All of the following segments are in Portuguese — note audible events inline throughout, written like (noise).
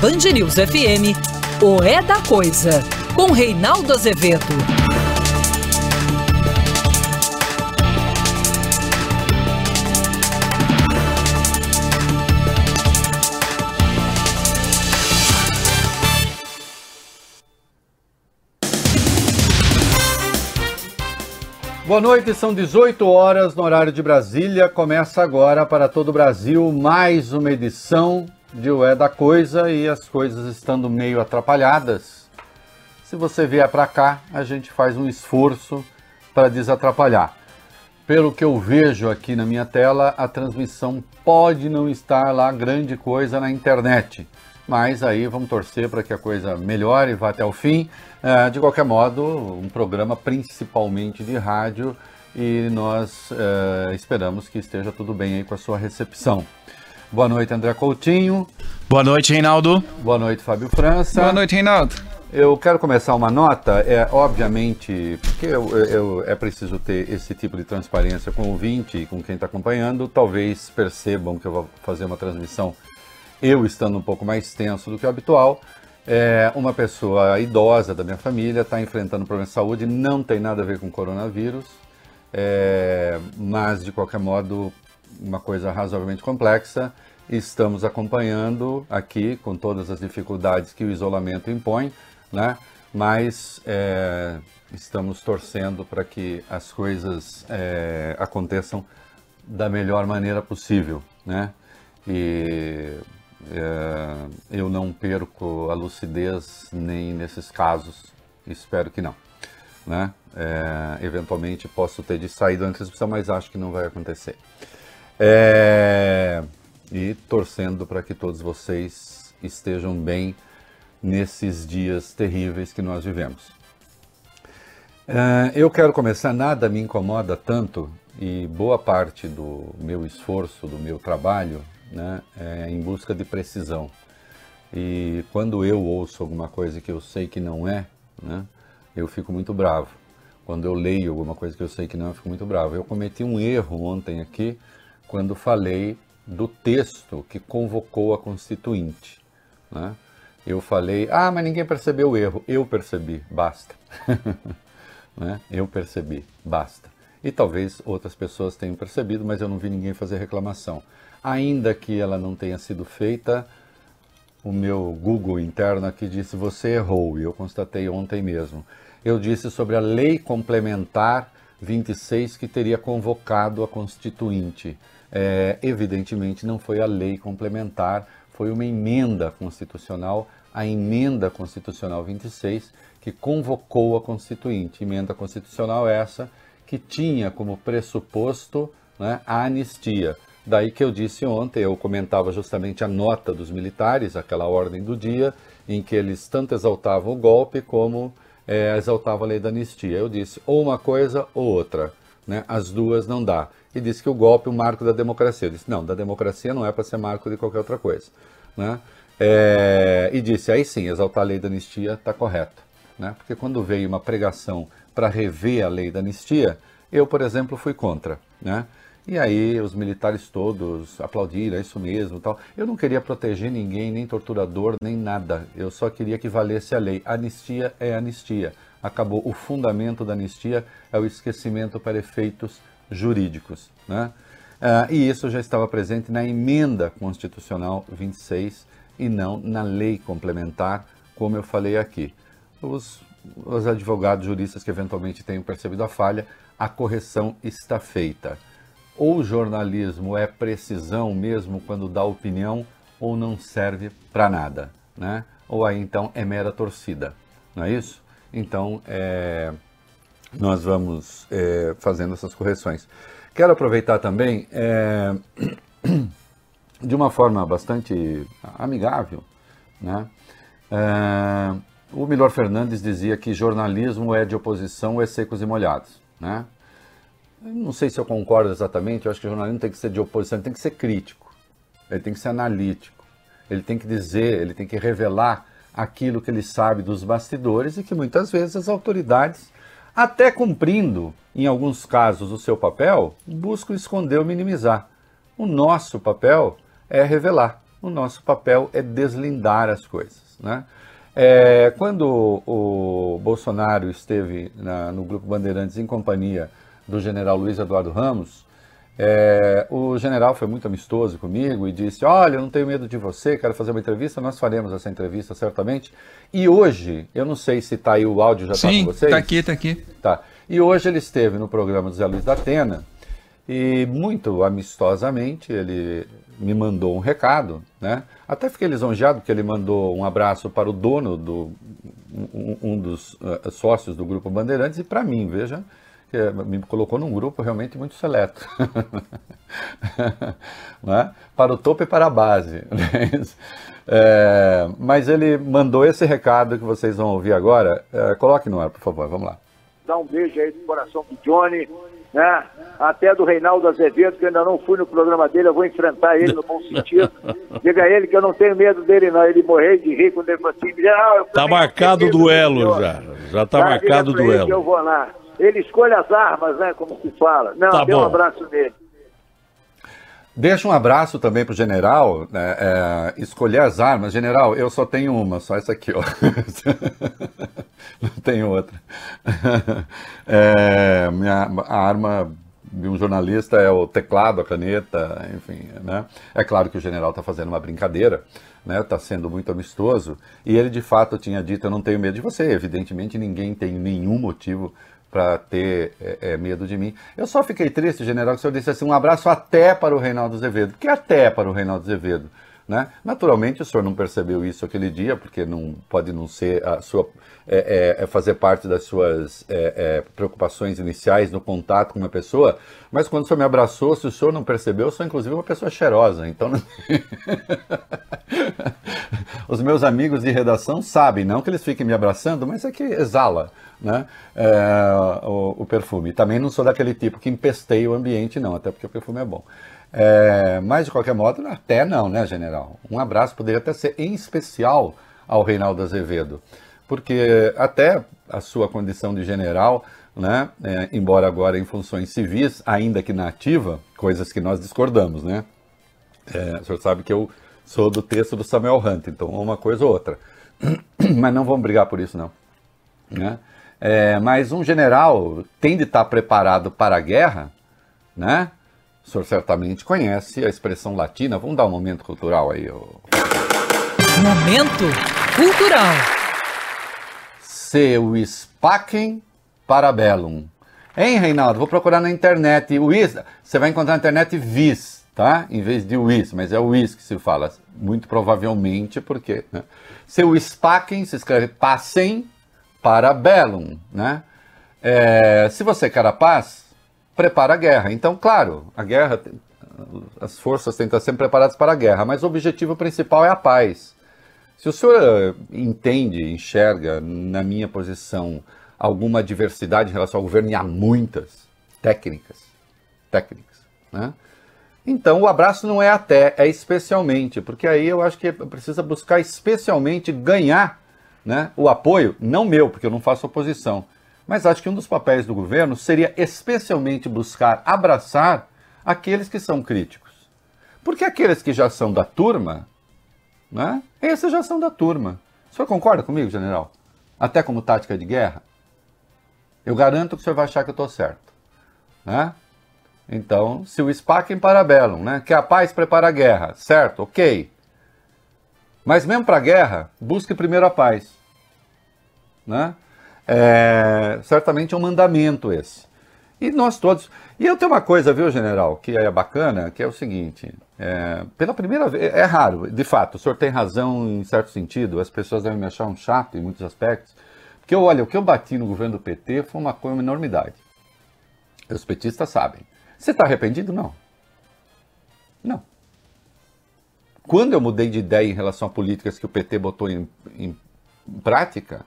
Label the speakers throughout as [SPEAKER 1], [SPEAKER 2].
[SPEAKER 1] Band News FM, o É da Coisa, com Reinaldo Azevedo.
[SPEAKER 2] Boa noite, são 18 horas no horário de Brasília. Começa agora para todo o Brasil mais uma edição de O É da Coisa e as coisas estando meio atrapalhadas. Se você vier para cá, a gente faz um esforço para desatrapalhar. Pelo que eu vejo aqui na minha tela, a transmissão pode não estar lá grande coisa na internet mas aí vamos torcer para que a coisa melhore, vá até o fim. É, de qualquer modo, um programa principalmente de rádio e nós é, esperamos que esteja tudo bem aí com a sua recepção. Boa noite, André Coutinho.
[SPEAKER 3] Boa noite, Reinaldo.
[SPEAKER 2] Boa noite, Fábio França.
[SPEAKER 3] Boa noite, Reinaldo.
[SPEAKER 2] Eu quero começar uma nota, é obviamente, porque eu, eu, é preciso ter esse tipo de transparência com o ouvinte e com quem está acompanhando. Talvez percebam que eu vou fazer uma transmissão eu estando um pouco mais tenso do que o habitual, é, uma pessoa idosa da minha família está enfrentando problema de saúde, não tem nada a ver com coronavírus, é, mas de qualquer modo, uma coisa razoavelmente complexa. Estamos acompanhando aqui com todas as dificuldades que o isolamento impõe, né? mas é, estamos torcendo para que as coisas é, aconteçam da melhor maneira possível. Né? E é, eu não perco a lucidez nem nesses casos, espero que não. Né? É, eventualmente posso ter de sair da transmissão, mas acho que não vai acontecer. É, e torcendo para que todos vocês estejam bem nesses dias terríveis que nós vivemos. É, eu quero começar, nada me incomoda tanto e boa parte do meu esforço, do meu trabalho, né, é, em busca de precisão. E quando eu ouço alguma coisa que eu sei que não é, né, eu fico muito bravo. Quando eu leio alguma coisa que eu sei que não, eu fico muito bravo. Eu cometi um erro ontem aqui quando falei do texto que convocou a Constituinte. Né? Eu falei, ah, mas ninguém percebeu o erro. Eu percebi, basta. (laughs) né? Eu percebi, basta. E talvez outras pessoas tenham percebido, mas eu não vi ninguém fazer reclamação ainda que ela não tenha sido feita, o meu Google interno aqui disse você errou, e eu constatei ontem mesmo. Eu disse sobre a lei complementar 26 que teria convocado a Constituinte. É, evidentemente não foi a lei complementar, foi uma emenda constitucional, a emenda constitucional 26, que convocou a Constituinte. Emenda constitucional essa que tinha como pressuposto né, a anistia. Daí que eu disse ontem, eu comentava justamente a nota dos militares, aquela ordem do dia, em que eles tanto exaltavam o golpe como é, exaltavam a lei da anistia. Eu disse, ou uma coisa ou outra, né? as duas não dá. E disse que o golpe é o marco da democracia. Eu disse, não, da democracia não é para ser marco de qualquer outra coisa. Né? É, e disse, aí sim, exaltar a lei da anistia está correto. Né? Porque quando veio uma pregação para rever a lei da anistia, eu, por exemplo, fui contra. Né? E aí os militares todos aplaudiram, é isso mesmo tal. Eu não queria proteger ninguém, nem torturador, nem nada. Eu só queria que valesse a lei. Anistia é anistia. Acabou. O fundamento da anistia é o esquecimento para efeitos jurídicos. Né? Ah, e isso já estava presente na emenda constitucional 26 e não na lei complementar, como eu falei aqui. Os, os advogados juristas que eventualmente tenham percebido a falha, a correção está feita ou jornalismo é precisão mesmo quando dá opinião ou não serve para nada, né? Ou aí então é mera torcida, não é isso? Então é, nós vamos é, fazendo essas correções. Quero aproveitar também é, (clears throat) de uma forma bastante amigável, né? É, o Milor Fernandes dizia que jornalismo é de oposição é secos e molhados, né? não sei se eu concordo exatamente, eu acho que o jornalismo tem que ser de oposição, ele tem que ser crítico, ele tem que ser analítico, ele tem que dizer, ele tem que revelar aquilo que ele sabe dos bastidores e que muitas vezes as autoridades, até cumprindo, em alguns casos, o seu papel, buscam esconder ou minimizar. O nosso papel é revelar, o nosso papel é deslindar as coisas. Né? É, quando o Bolsonaro esteve na, no Grupo Bandeirantes em companhia do general Luiz Eduardo Ramos, é, o general foi muito amistoso comigo e disse: Olha, eu não tenho medo de você, quero fazer uma entrevista. Nós faremos essa entrevista certamente. E hoje, eu não sei se está aí o áudio já está com vocês.
[SPEAKER 3] Está aqui, está aqui.
[SPEAKER 2] Tá. E hoje ele esteve no programa do Zé Luiz da Atena e muito amistosamente ele me mandou um recado, né? Até fiquei lisonjeado porque ele mandou um abraço para o dono do um, um dos uh, sócios do grupo Bandeirantes e para mim, veja, que me colocou num grupo realmente muito seleto. (laughs) né? Para o topo e para a base. (laughs) é, mas ele mandou esse recado que vocês vão ouvir agora. É, coloque no ar, por favor, vamos lá.
[SPEAKER 4] Dá um beijo aí no coração do Johnny, né? até do Reinaldo Azevedo, que eu ainda não fui no programa dele, eu vou enfrentar ele no bom sentido. (laughs) Diga a ele que eu não tenho medo dele, não. Ele morrer de rir quando ele falou assim: ah,
[SPEAKER 3] Tá marcado o duelo já. Já tá, tá marcado o duelo.
[SPEAKER 4] eu vou lá. Ele escolhe as armas, né? Como se fala. Não, tá dê um abraço nele.
[SPEAKER 2] Deixa um abraço também pro general, né, é, escolher as armas. General, eu só tenho uma, só essa aqui, ó. (laughs) Não tenho outra. (laughs) É, minha, a arma de um jornalista é o teclado, a caneta, enfim, né? É claro que o general está fazendo uma brincadeira, né? Está sendo muito amistoso e ele de fato tinha dito: eu não tenho medo de você. Evidentemente, ninguém tem nenhum motivo para ter é, é, medo de mim. Eu só fiquei triste, general, que o senhor disse assim, um abraço até para o Reinaldo Azevedo. Que até para o Reinaldo Azevedo? Né? Naturalmente o senhor não percebeu isso aquele dia, porque não pode não ser a sua é, é, é fazer parte das suas é, é, preocupações iniciais no contato com uma pessoa, mas quando o senhor me abraçou, se o senhor não percebeu, eu sou inclusive uma pessoa cheirosa, então (laughs) os meus amigos de redação sabem, não que eles fiquem me abraçando, mas é que exala né, é, o, o, perfume. Também não sou daquele tipo que empesteia o ambiente, não, até porque o perfume é bom. É, mas, de qualquer modo, até não, né, general? Um abraço poderia até ser em especial ao Reinaldo Azevedo, porque até a sua condição de general, né, é, embora agora em funções civis, ainda que na ativa, coisas que nós discordamos, né? É, o senhor sabe que eu sou do texto do Samuel Hunt, então uma coisa ou outra. (clears throat) Mas não vamos brigar por isso, não. Né? É, mas um general tem de estar preparado para a guerra, né? O senhor certamente conhece a expressão latina. Vamos dar um momento cultural aí. Ó.
[SPEAKER 1] Momento cultural.
[SPEAKER 2] Seu spacem parabellum. Hein, Reinaldo? Vou procurar na internet. Wis, você vai encontrar na internet vis, tá? Em vez de wis, mas é o wis que se fala. Muito provavelmente porque. Né? Seu spacem se escreve passem parabellum, né? É, se você quer a paz, prepara a guerra. Então, claro, a guerra, as forças têm que estar sempre preparadas para a guerra, mas o objetivo principal é a paz. Se o senhor eh, entende, enxerga na minha posição alguma diversidade em relação ao governo, e há muitas técnicas, técnicas, né? Então o abraço não é até, é especialmente, porque aí eu acho que precisa buscar especialmente ganhar né, o apoio, não meu, porque eu não faço oposição, mas acho que um dos papéis do governo seria especialmente buscar abraçar aqueles que são críticos. Porque aqueles que já são da turma, né? Esses já são da turma. O senhor concorda comigo, general? Até como tática de guerra? Eu garanto que o senhor vai achar que eu estou certo. Né? Então, se o SPAC em parabellum, né? que a paz prepara a guerra, certo, ok. Mas mesmo para a guerra, busque primeiro a paz. Né? É, certamente é um mandamento esse. E nós todos. E eu tenho uma coisa, viu, general, que é bacana, que é o seguinte: é, pela primeira vez, é raro, de fato, o senhor tem razão em certo sentido, as pessoas devem me achar um chato em muitos aspectos, porque olha, o que eu bati no governo do PT foi uma coisa, uma enormidade. Os petistas sabem. Você está arrependido? Não. Não. Quando eu mudei de ideia em relação a políticas que o PT botou em, em prática,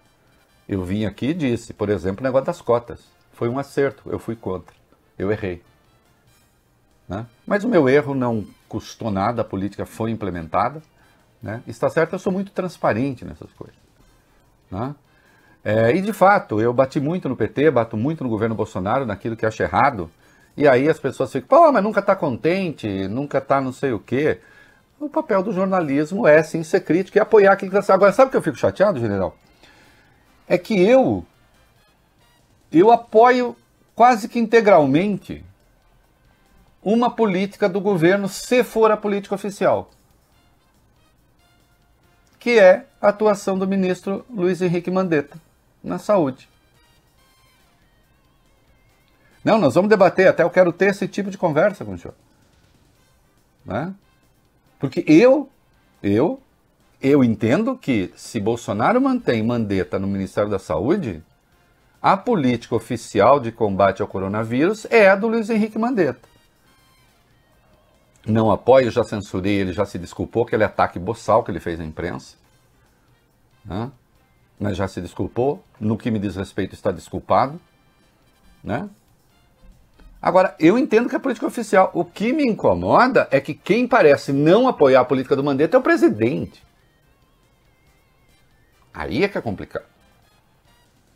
[SPEAKER 2] eu vim aqui e disse, por exemplo, o negócio das cotas. Foi um acerto, eu fui contra. Eu errei. Né? Mas o meu erro não custou nada, a política foi implementada. Né? Está certo, eu sou muito transparente nessas coisas. Né? É, e de fato, eu bati muito no PT, bato muito no governo Bolsonaro, naquilo que acho errado. E aí as pessoas ficam, pô, mas nunca está contente, nunca está não sei o quê. O papel do jornalismo é sim ser crítico e apoiar aquilo que está Agora, sabe o que eu fico chateado, general? É que eu eu apoio quase que integralmente uma política do governo, se for a política oficial, que é a atuação do ministro Luiz Henrique Mandetta na saúde. Não, nós vamos debater, até eu quero ter esse tipo de conversa com o senhor. Né? Porque eu, eu, eu entendo que se Bolsonaro mantém Mandetta no Ministério da Saúde, a política oficial de combate ao coronavírus é a do Luiz Henrique Mandetta. Não apoio, já censurei, ele já se desculpou, aquele ataque boçal que ele fez à imprensa. Né? Mas já se desculpou, no que me diz respeito está desculpado. Né? Agora, eu entendo que é política oficial. O que me incomoda é que quem parece não apoiar a política do Mandetta é o presidente. Aí é que é complicado.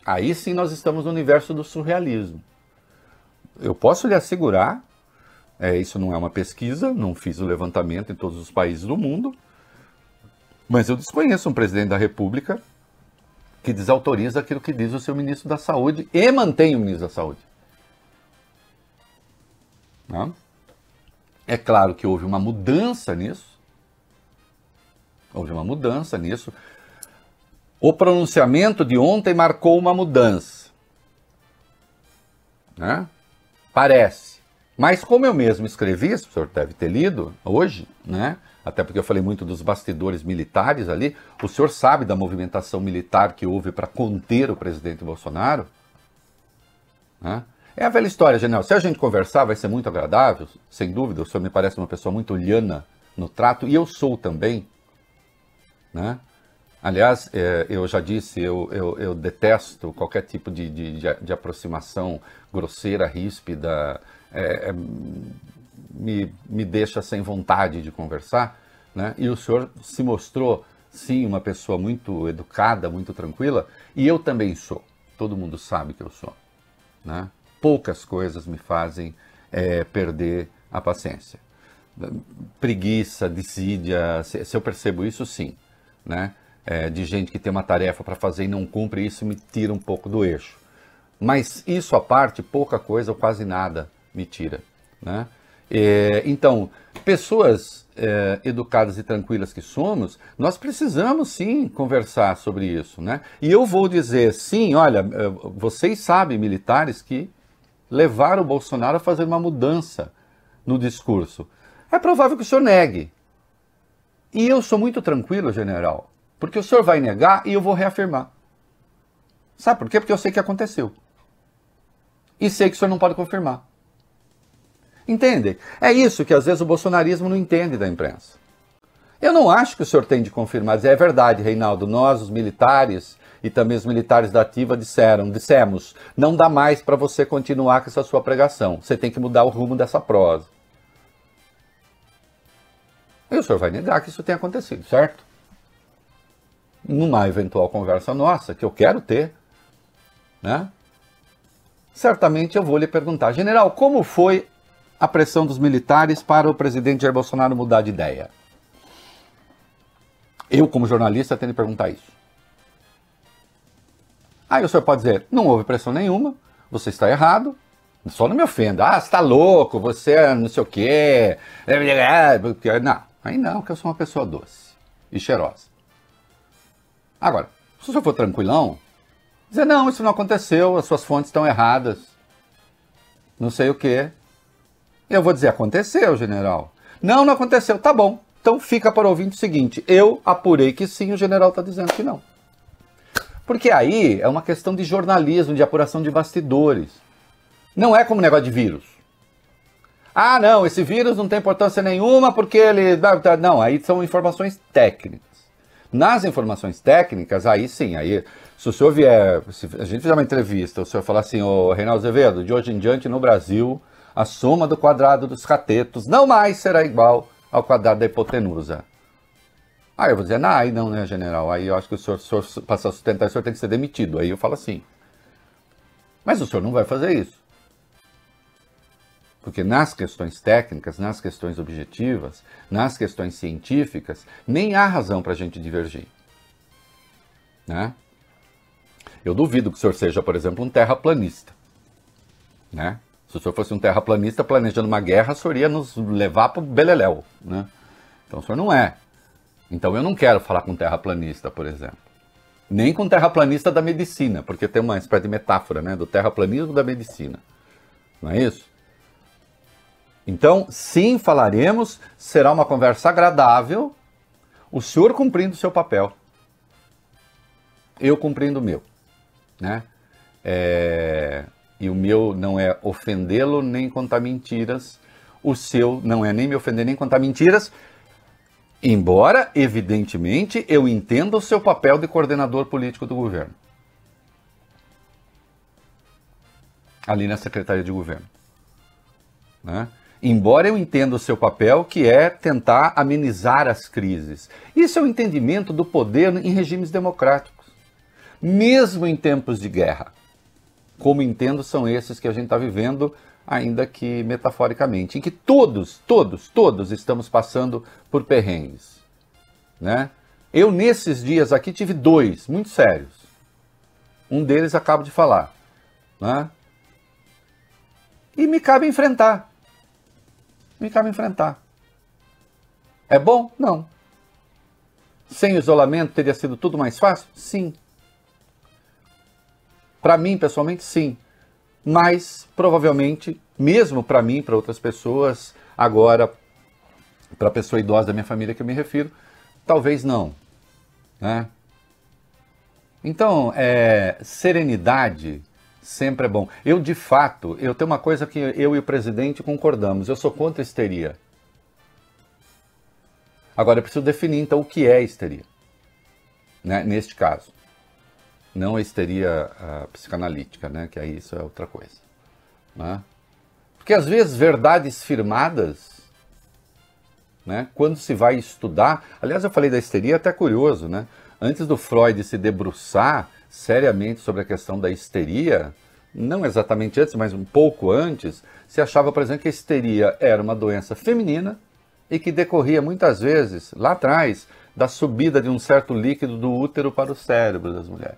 [SPEAKER 2] Aí sim nós estamos no universo do surrealismo. Eu posso lhe assegurar, é, isso não é uma pesquisa, não fiz o levantamento em todos os países do mundo, mas eu desconheço um presidente da República que desautoriza aquilo que diz o seu ministro da Saúde e mantém o ministro da Saúde. Né? É claro que houve uma mudança nisso. Houve uma mudança nisso. O pronunciamento de ontem marcou uma mudança. Né? Parece. Mas como eu mesmo escrevi, o senhor deve ter lido hoje, né? até porque eu falei muito dos bastidores militares ali, o senhor sabe da movimentação militar que houve para conter o presidente Bolsonaro? Né? É a velha história, General. Se a gente conversar, vai ser muito agradável, sem dúvida. O senhor me parece uma pessoa muito liana no trato, e eu sou também. Né? Aliás, é, eu já disse, eu, eu, eu detesto qualquer tipo de, de, de, aproximação grosseira, ríspida, é, é, me, me deixa sem vontade de conversar. Né? E o senhor se mostrou, sim, uma pessoa muito educada, muito tranquila, e eu também sou. Todo mundo sabe que eu sou. Né? Poucas coisas me fazem é, perder a paciência. Preguiça, desídia, se, se eu percebo isso, sim. Né? É, de gente que tem uma tarefa para fazer e não cumpre, isso me tira um pouco do eixo. Mas isso à parte, pouca coisa ou quase nada me tira. Né? É, então, pessoas é, educadas e tranquilas que somos, nós precisamos sim conversar sobre isso. Né? E eu vou dizer, sim, olha, é, vocês sabem, militares, que levar o Bolsonaro a fazer uma mudança no discurso. É provável que o senhor negue. E eu sou muito tranquilo, general, porque o senhor vai negar e eu vou reafirmar. Sabe por quê? Porque eu sei que aconteceu. E sei que o senhor não pode confirmar. Entende? É isso que às vezes o bolsonarismo não entende da imprensa. Eu não acho que o senhor tem de confirmar, é verdade, Reinaldo, nós, os militares, e também os militares da ativa disseram, dissemos, não dá mais para você continuar com essa sua pregação. Você tem que mudar o rumo dessa prosa. E o senhor vai negar que isso tenha acontecido, certo? Numa eventual conversa nossa, que eu quero ter, né? Certamente eu vou lhe perguntar, general, como foi a pressão dos militares para o presidente Jair Bolsonaro mudar de ideia? Eu, como jornalista, tenho de perguntar isso. Aí o senhor pode dizer, não houve pressão nenhuma, você está errado, só não me ofenda. Ah, você está louco, você é não sei o quê. Não, aí não, porque eu sou uma pessoa doce e cheirosa. Agora, se o senhor for tranquilão, dizer, não, isso não aconteceu, as suas fontes estão erradas, não sei o quê. Eu vou dizer, aconteceu, general. Não, não aconteceu, tá bom. Então fica para o ouvinte o seguinte, eu apurei que sim, o general está dizendo que não. Porque aí é uma questão de jornalismo, de apuração de bastidores. Não é como negócio de vírus. Ah, não, esse vírus não tem importância nenhuma porque ele. Não, aí são informações técnicas. Nas informações técnicas, aí sim, aí se o senhor vier, se a gente fizer uma entrevista, o senhor falar assim, ô Reinaldo Azevedo, de hoje em diante no Brasil, a soma do quadrado dos catetos não mais será igual ao quadrado da hipotenusa. Aí eu vou dizer, não, aí não, né, general? Aí eu acho que o senhor, senhor passar a sustentar, o senhor tem que ser demitido. Aí eu falo assim. Mas o senhor não vai fazer isso. Porque nas questões técnicas, nas questões objetivas, nas questões científicas, nem há razão para a gente divergir. Né? Eu duvido que o senhor seja, por exemplo, um terraplanista. Né? Se o senhor fosse um terraplanista planejando uma guerra, o senhor ia nos levar para o Beleléu. Né? Então o senhor não é. Então eu não quero falar com terraplanista, por exemplo. Nem com terraplanista da medicina, porque tem uma espécie de metáfora né, do terraplanismo da medicina. Não é isso? Então, sim, falaremos, será uma conversa agradável, o senhor cumprindo o seu papel, eu cumprindo o meu. Né? É... E o meu não é ofendê-lo nem contar mentiras, o seu não é nem me ofender nem contar mentiras, embora, evidentemente, eu entenda o seu papel de coordenador político do governo. Ali na Secretaria de Governo. Né? Embora eu entenda o seu papel, que é tentar amenizar as crises. Isso é o entendimento do poder em regimes democráticos, mesmo em tempos de guerra. Como entendo são esses que a gente está vivendo, ainda que metaforicamente, em que todos, todos, todos estamos passando por perrengues. Né? Eu, nesses dias aqui, tive dois muito sérios. Um deles acabo de falar. Né? E me cabe enfrentar me cabe enfrentar. É bom? Não. Sem isolamento teria sido tudo mais fácil? Sim. Para mim, pessoalmente, sim. Mas, provavelmente, mesmo para mim, para outras pessoas, agora, para a pessoa idosa da minha família que eu me refiro, talvez não. Né? Então, é, serenidade sempre é bom. Eu, de fato, eu tenho uma coisa que eu e o presidente concordamos: eu sou contra histeria. Agora, eu preciso definir, então, o que é histeria, né? neste caso. Não a histeria a psicanalítica, né? que aí isso é outra coisa. Né? Porque, às vezes, verdades firmadas, né? quando se vai estudar... Aliás, eu falei da histeria, até curioso, né? Antes do Freud se debruçar seriamente sobre a questão da histeria, não exatamente antes, mas um pouco antes, se achava, por exemplo, que a histeria era uma doença feminina e que decorria muitas vezes, lá atrás, da subida de um certo líquido do útero para o cérebro das mulheres.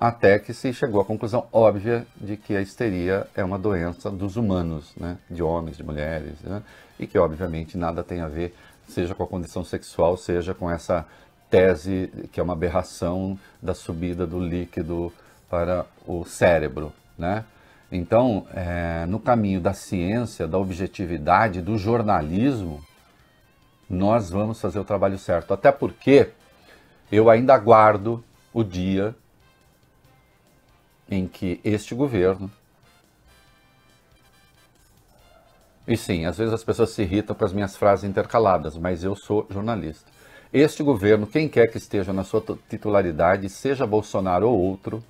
[SPEAKER 2] Até que se chegou à conclusão óbvia de que a histeria é uma doença dos humanos, né? de homens, de mulheres, né? e que obviamente nada tem a ver, seja com a condição sexual, seja com essa tese que é uma aberração da subida do líquido para o cérebro, né? Então, é, no caminho da ciência, da objetividade, do jornalismo, nós vamos fazer o trabalho certo. Até porque eu ainda aguardo o dia em que este governo. E sim, às vezes as pessoas se irritam com as minhas frases intercaladas, mas eu sou jornalista. Este governo, quem quer que esteja na sua titularidade, seja Bolsonaro ou outro,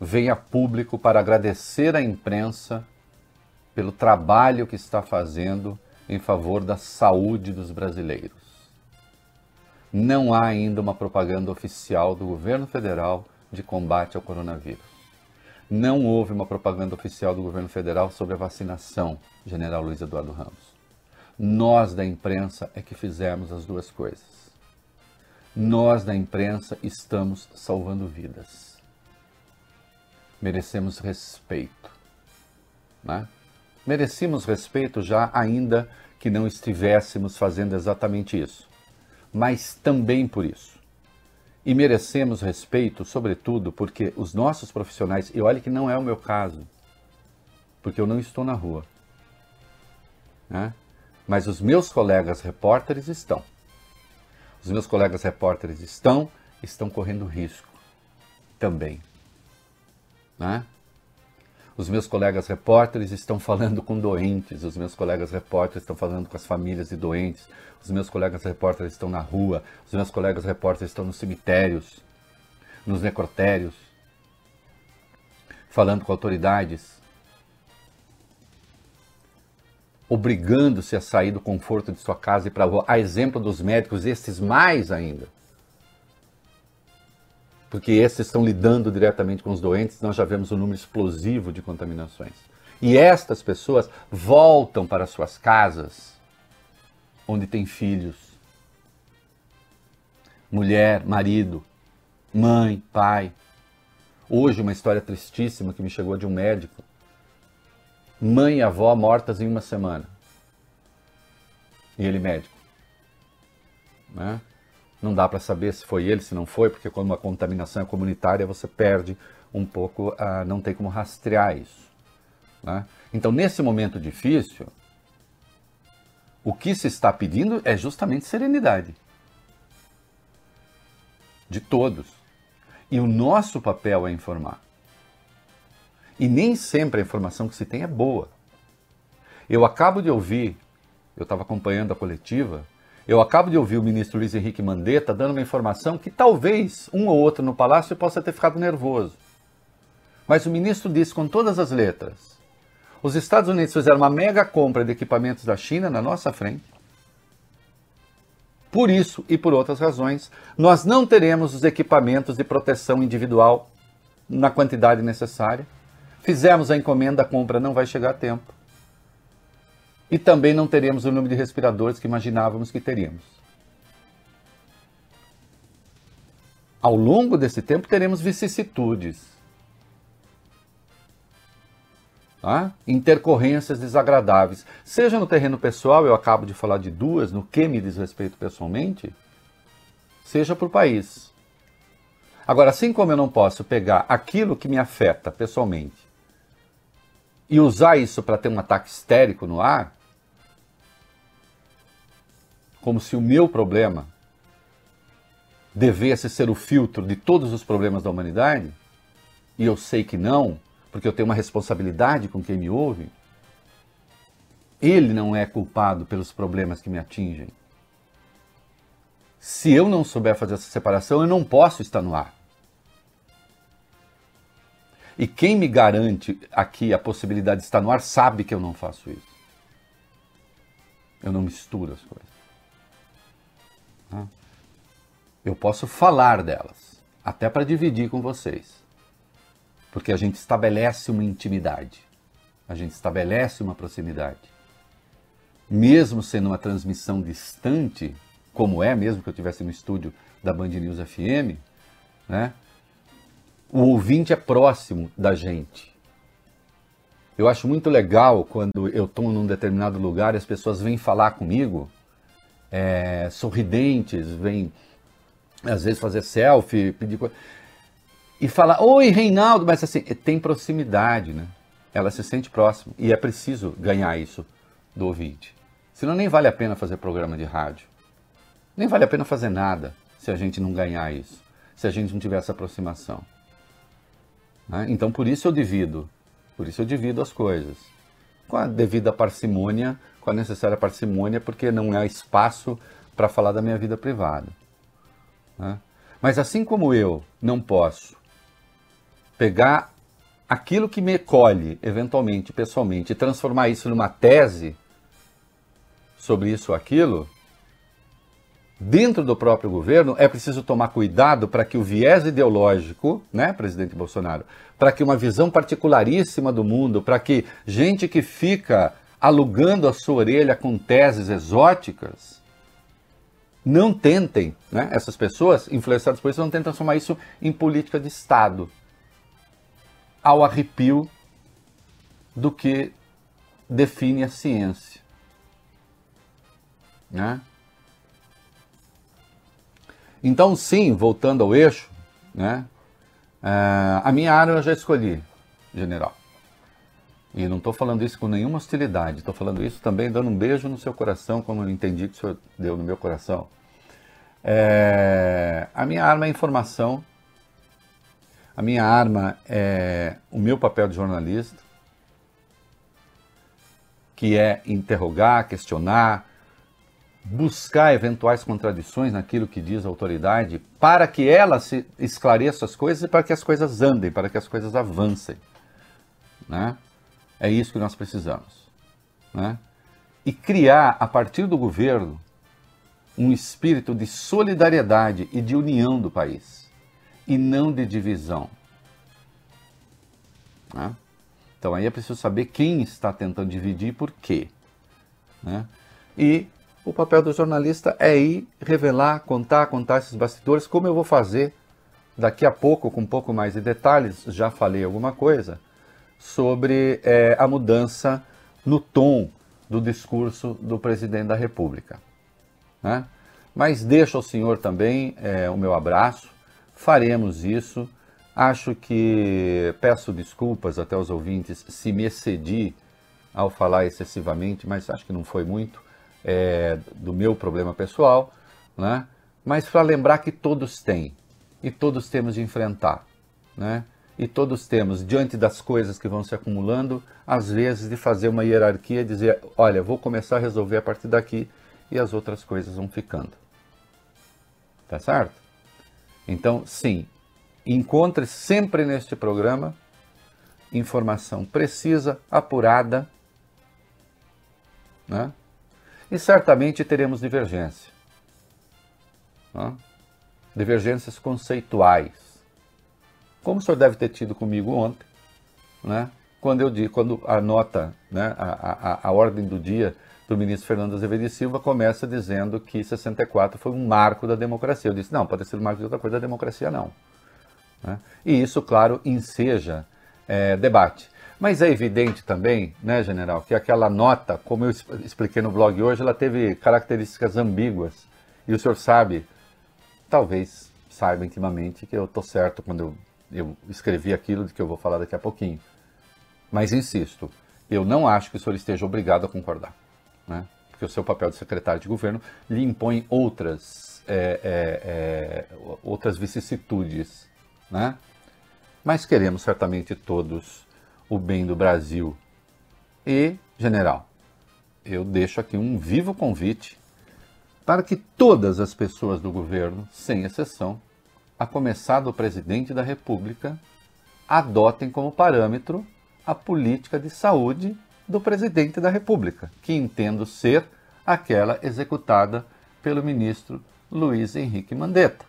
[SPEAKER 2] venha público para agradecer à imprensa pelo trabalho que está fazendo em favor da saúde dos brasileiros. Não há ainda uma propaganda oficial do governo federal de combate ao coronavírus. Não houve uma propaganda oficial do governo federal sobre a vacinação, General Luiz Eduardo Ramos. Nós da imprensa é que fizemos as duas coisas. Nós da imprensa estamos salvando vidas. Merecemos respeito. Né? Merecíamos respeito já ainda que não estivéssemos fazendo exatamente isso, mas também por isso. E merecemos respeito, sobretudo, porque os nossos profissionais, e olha que não é o meu caso, porque eu não estou na rua. Né? mas os meus colegas repórteres estão. Os meus colegas repórteres estão, estão correndo risco também. Né? Os meus colegas repórteres estão falando com doentes, os meus colegas repórteres estão falando com as famílias de doentes, os meus colegas repórteres estão na rua, os meus colegas repórteres estão nos cemitérios, nos necrotérios, falando com autoridades, obrigando-se a sair do conforto de sua casa e para a exemplo dos médicos, estes mais ainda. Porque esses estão lidando diretamente com os doentes, nós já vemos um número explosivo de contaminações. E estas pessoas voltam para suas casas, onde tem filhos, mulher, marido, mãe, pai. Hoje, uma história tristíssima que me chegou de um médico. Mãe e avó mortas em uma semana. E ele médico. Né? Não dá para saber se foi ele, se não foi, porque quando uma contaminação é comunitária, você perde um pouco, não tem como rastrear isso. Né? Então, nesse momento difícil, o que se está pedindo é justamente serenidade. De todos. E o nosso papel é informar. E nem sempre a informação que se tem é boa. Eu acabo de ouvir, eu estava acompanhando a coletiva, eu acabo de ouvir o ministro Luiz Henrique Mandetta dando uma informação que talvez um ou outro no palácio possa ter ficado nervoso. Mas o ministro disse com todas as letras: os Estados Unidos fizeram uma mega compra de equipamentos da China na nossa frente. Por isso e por outras razões, nós não teremos os equipamentos de proteção individual na quantidade necessária. Fizemos a encomenda, a compra não vai chegar a tempo e também não teremos o número de respiradores que imaginávamos que teríamos. Ao longo desse tempo teremos vicissitudes, tá? intercorrências desagradáveis, seja no terreno pessoal, eu acabo de falar de duas, no que me diz respeito pessoalmente, seja para o país. Agora, assim como eu não posso pegar aquilo que me afeta pessoalmente e usar isso para ter um ataque histérico no ar, como se o meu problema devesse ser o filtro de todos os problemas da humanidade, e eu sei que não, porque eu tenho uma responsabilidade com quem me ouve, ele não é culpado pelos problemas que me atingem. Se eu não souber fazer essa separação, eu não posso estar no ar. E quem me garante aqui a possibilidade de estar no ar sabe que eu não faço isso. Eu não misturo as coisas. Eu posso falar delas, até para dividir com vocês. Porque a gente estabelece uma intimidade, a gente estabelece uma proximidade. Mesmo sendo uma transmissão distante, como é mesmo que eu estivesse no estúdio da Band News FM, né? o ouvinte é próximo da gente. Eu acho muito legal quando eu estou num determinado lugar e as pessoas vêm falar comigo é, sorridentes, vêm às vezes fazer selfie, pedir coisa. E falar, oi Reinaldo, mas assim, tem proximidade, né? Ela se sente próxima. E é preciso ganhar isso do ouvinte. Senão nem vale a pena fazer programa de rádio. Nem vale a pena fazer nada se a gente não ganhar isso. Se a gente não tiver essa aproximação. Né? Então por isso eu divido. Por isso eu divido as coisas. Com a devida parcimônia, com a necessária parcimônia, porque não há espaço para falar da minha vida privada. Né? Mas assim como eu não posso pegar aquilo que me colhe, eventualmente, pessoalmente, e transformar isso numa tese sobre isso ou aquilo, dentro do próprio governo é preciso tomar cuidado para que o viés ideológico, né, presidente Bolsonaro, para que uma visão particularíssima do mundo, para que gente que fica alugando a sua orelha com teses exóticas, não tentem, né, essas pessoas influenciadas por isso, não tentem transformar isso em política de Estado, ao arrepio do que define a ciência. Né? Então, sim, voltando ao eixo, né, uh, a minha área eu já escolhi, general. E não estou falando isso com nenhuma hostilidade, estou falando isso também dando um beijo no seu coração, como eu entendi que o senhor deu no meu coração. É, a minha arma é informação, a minha arma é o meu papel de jornalista, que é interrogar, questionar, buscar eventuais contradições naquilo que diz a autoridade, para que ela se esclareça as coisas e para que as coisas andem, para que as coisas avancem. Né? É isso que nós precisamos. Né? E criar, a partir do governo, um espírito de solidariedade e de união do país. e não de divisão. Né? Então aí é preciso saber quem está tentando dividir e por quê. Né? E o papel do jornalista é ir revelar, contar, contar esses bastidores, como eu vou fazer daqui a pouco, com um pouco mais de detalhes, já falei alguma coisa, sobre é, a mudança no tom do discurso do presidente da República. Né? Mas deixo ao senhor também é, o meu abraço, faremos isso. Acho que peço desculpas até aos ouvintes se me excedi ao falar excessivamente, mas acho que não foi muito é, do meu problema pessoal, né? mas para lembrar que todos têm e todos temos de enfrentar. Né? E todos temos, diante das coisas que vão se acumulando, às vezes de fazer uma hierarquia e dizer: olha, vou começar a resolver a partir daqui e as outras coisas vão ficando. Tá certo? Então, sim, encontre sempre neste programa informação precisa, apurada, né? e certamente teremos divergência. Né? Divergências conceituais como o senhor deve ter tido comigo ontem, né? quando eu digo, quando a nota, né, a, a, a ordem do dia do ministro Fernando Azevedo Silva começa dizendo que 64 foi um marco da democracia. Eu disse, não, pode ser um marco de outra coisa, da democracia não. Né? E isso, claro, enseja é, debate. Mas é evidente também, né, general, que aquela nota, como eu expliquei no blog hoje, ela teve características ambíguas. E o senhor sabe, talvez saiba intimamente, que eu estou certo quando eu eu escrevi aquilo de que eu vou falar daqui a pouquinho. Mas insisto, eu não acho que o senhor esteja obrigado a concordar. Né? Porque o seu papel de secretário de governo lhe impõe outras, é, é, é, outras vicissitudes. Né? Mas queremos certamente todos o bem do Brasil. E, general, eu deixo aqui um vivo convite para que todas as pessoas do governo, sem exceção, a começar do presidente da República, adotem como parâmetro a política de saúde do presidente da República, que entendo ser aquela executada pelo ministro Luiz Henrique Mandetta.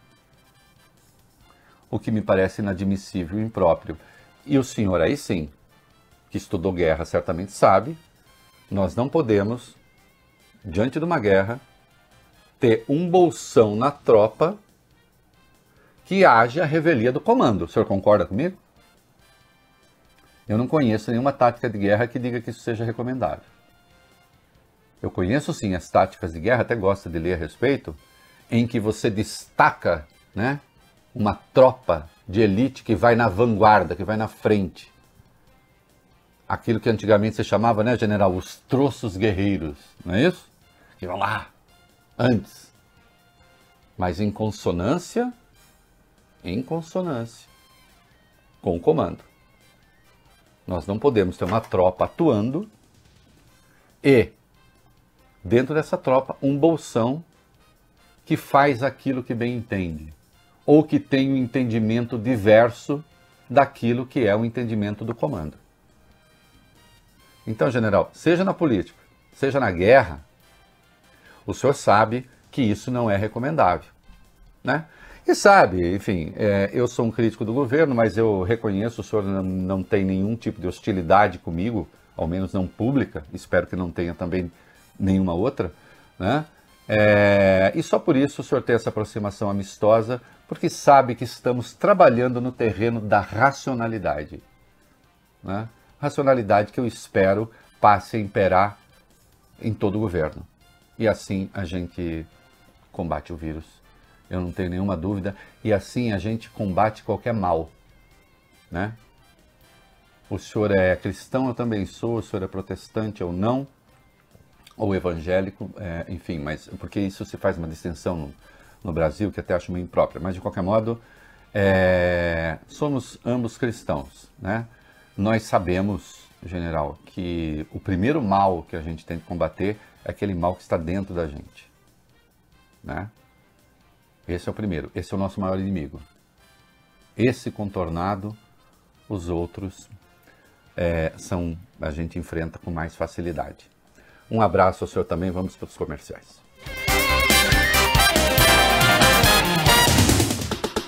[SPEAKER 2] O que me parece inadmissível e impróprio. E o senhor aí sim, que estudou guerra, certamente sabe, nós não podemos, diante de uma guerra, ter um bolsão na tropa que haja revelia do comando. O senhor concorda comigo? Eu não conheço nenhuma tática de guerra que diga que isso seja recomendável. Eu conheço sim as táticas de guerra, até gosto de ler a respeito, em que você destaca né, uma tropa de elite que vai na vanguarda, que vai na frente. Aquilo que antigamente se chamava, né, general, os troços guerreiros, não é isso? Que vão lá, antes. Mas em consonância em consonância com o comando. Nós não podemos ter uma tropa atuando e, dentro dessa tropa, um bolsão que faz aquilo que bem entende, ou que tem um entendimento diverso daquilo que é o entendimento do comando. Então, general, seja na política, seja na guerra, o senhor sabe que isso não é recomendável. Né? E sabe, enfim, é, eu sou um crítico do governo, mas eu reconheço, o senhor não, não tem nenhum tipo de hostilidade comigo, ao menos não pública, espero que não tenha também nenhuma outra, né? É, e só por isso o senhor tem essa aproximação amistosa, porque sabe que estamos trabalhando no terreno da racionalidade. Né? Racionalidade que eu espero passe a imperar em todo o governo. E assim a gente combate o vírus eu não tenho nenhuma dúvida, e assim a gente combate qualquer mal, né? O senhor é cristão, eu também sou, o senhor é protestante ou não, ou evangélico, é, enfim, mas porque isso se faz uma distinção no, no, Brasil que até acho meio imprópria, mas de qualquer modo, é, somos ambos cristãos, né? Nós sabemos, general, que o primeiro mal que a gente tem que combater é aquele mal que está dentro da gente, né? Esse é o primeiro, esse é o nosso maior inimigo. Esse contornado, os outros é, são a gente enfrenta com mais facilidade. Um abraço ao senhor também, vamos para os comerciais.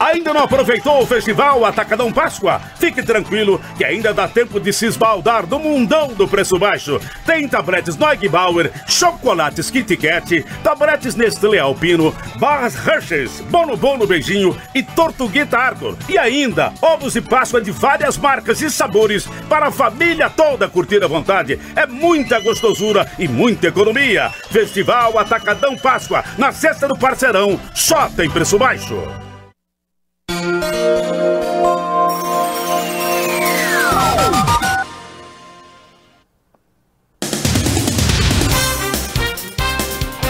[SPEAKER 5] Ainda não aproveitou o festival Atacadão Páscoa? Fique tranquilo que ainda dá tempo de se esbaldar do mundão do preço baixo. Tem tabletes Neugbauer, chocolates Kit Kat, tabletes Nestlé Alpino, barras Hershey's, Bono Bono Beijinho e Tortuguita Arthur. E ainda ovos de Páscoa de várias marcas e sabores para a família toda curtir à vontade. É muita gostosura e muita economia. Festival Atacadão Páscoa, na cesta do Parceirão, só tem preço baixo.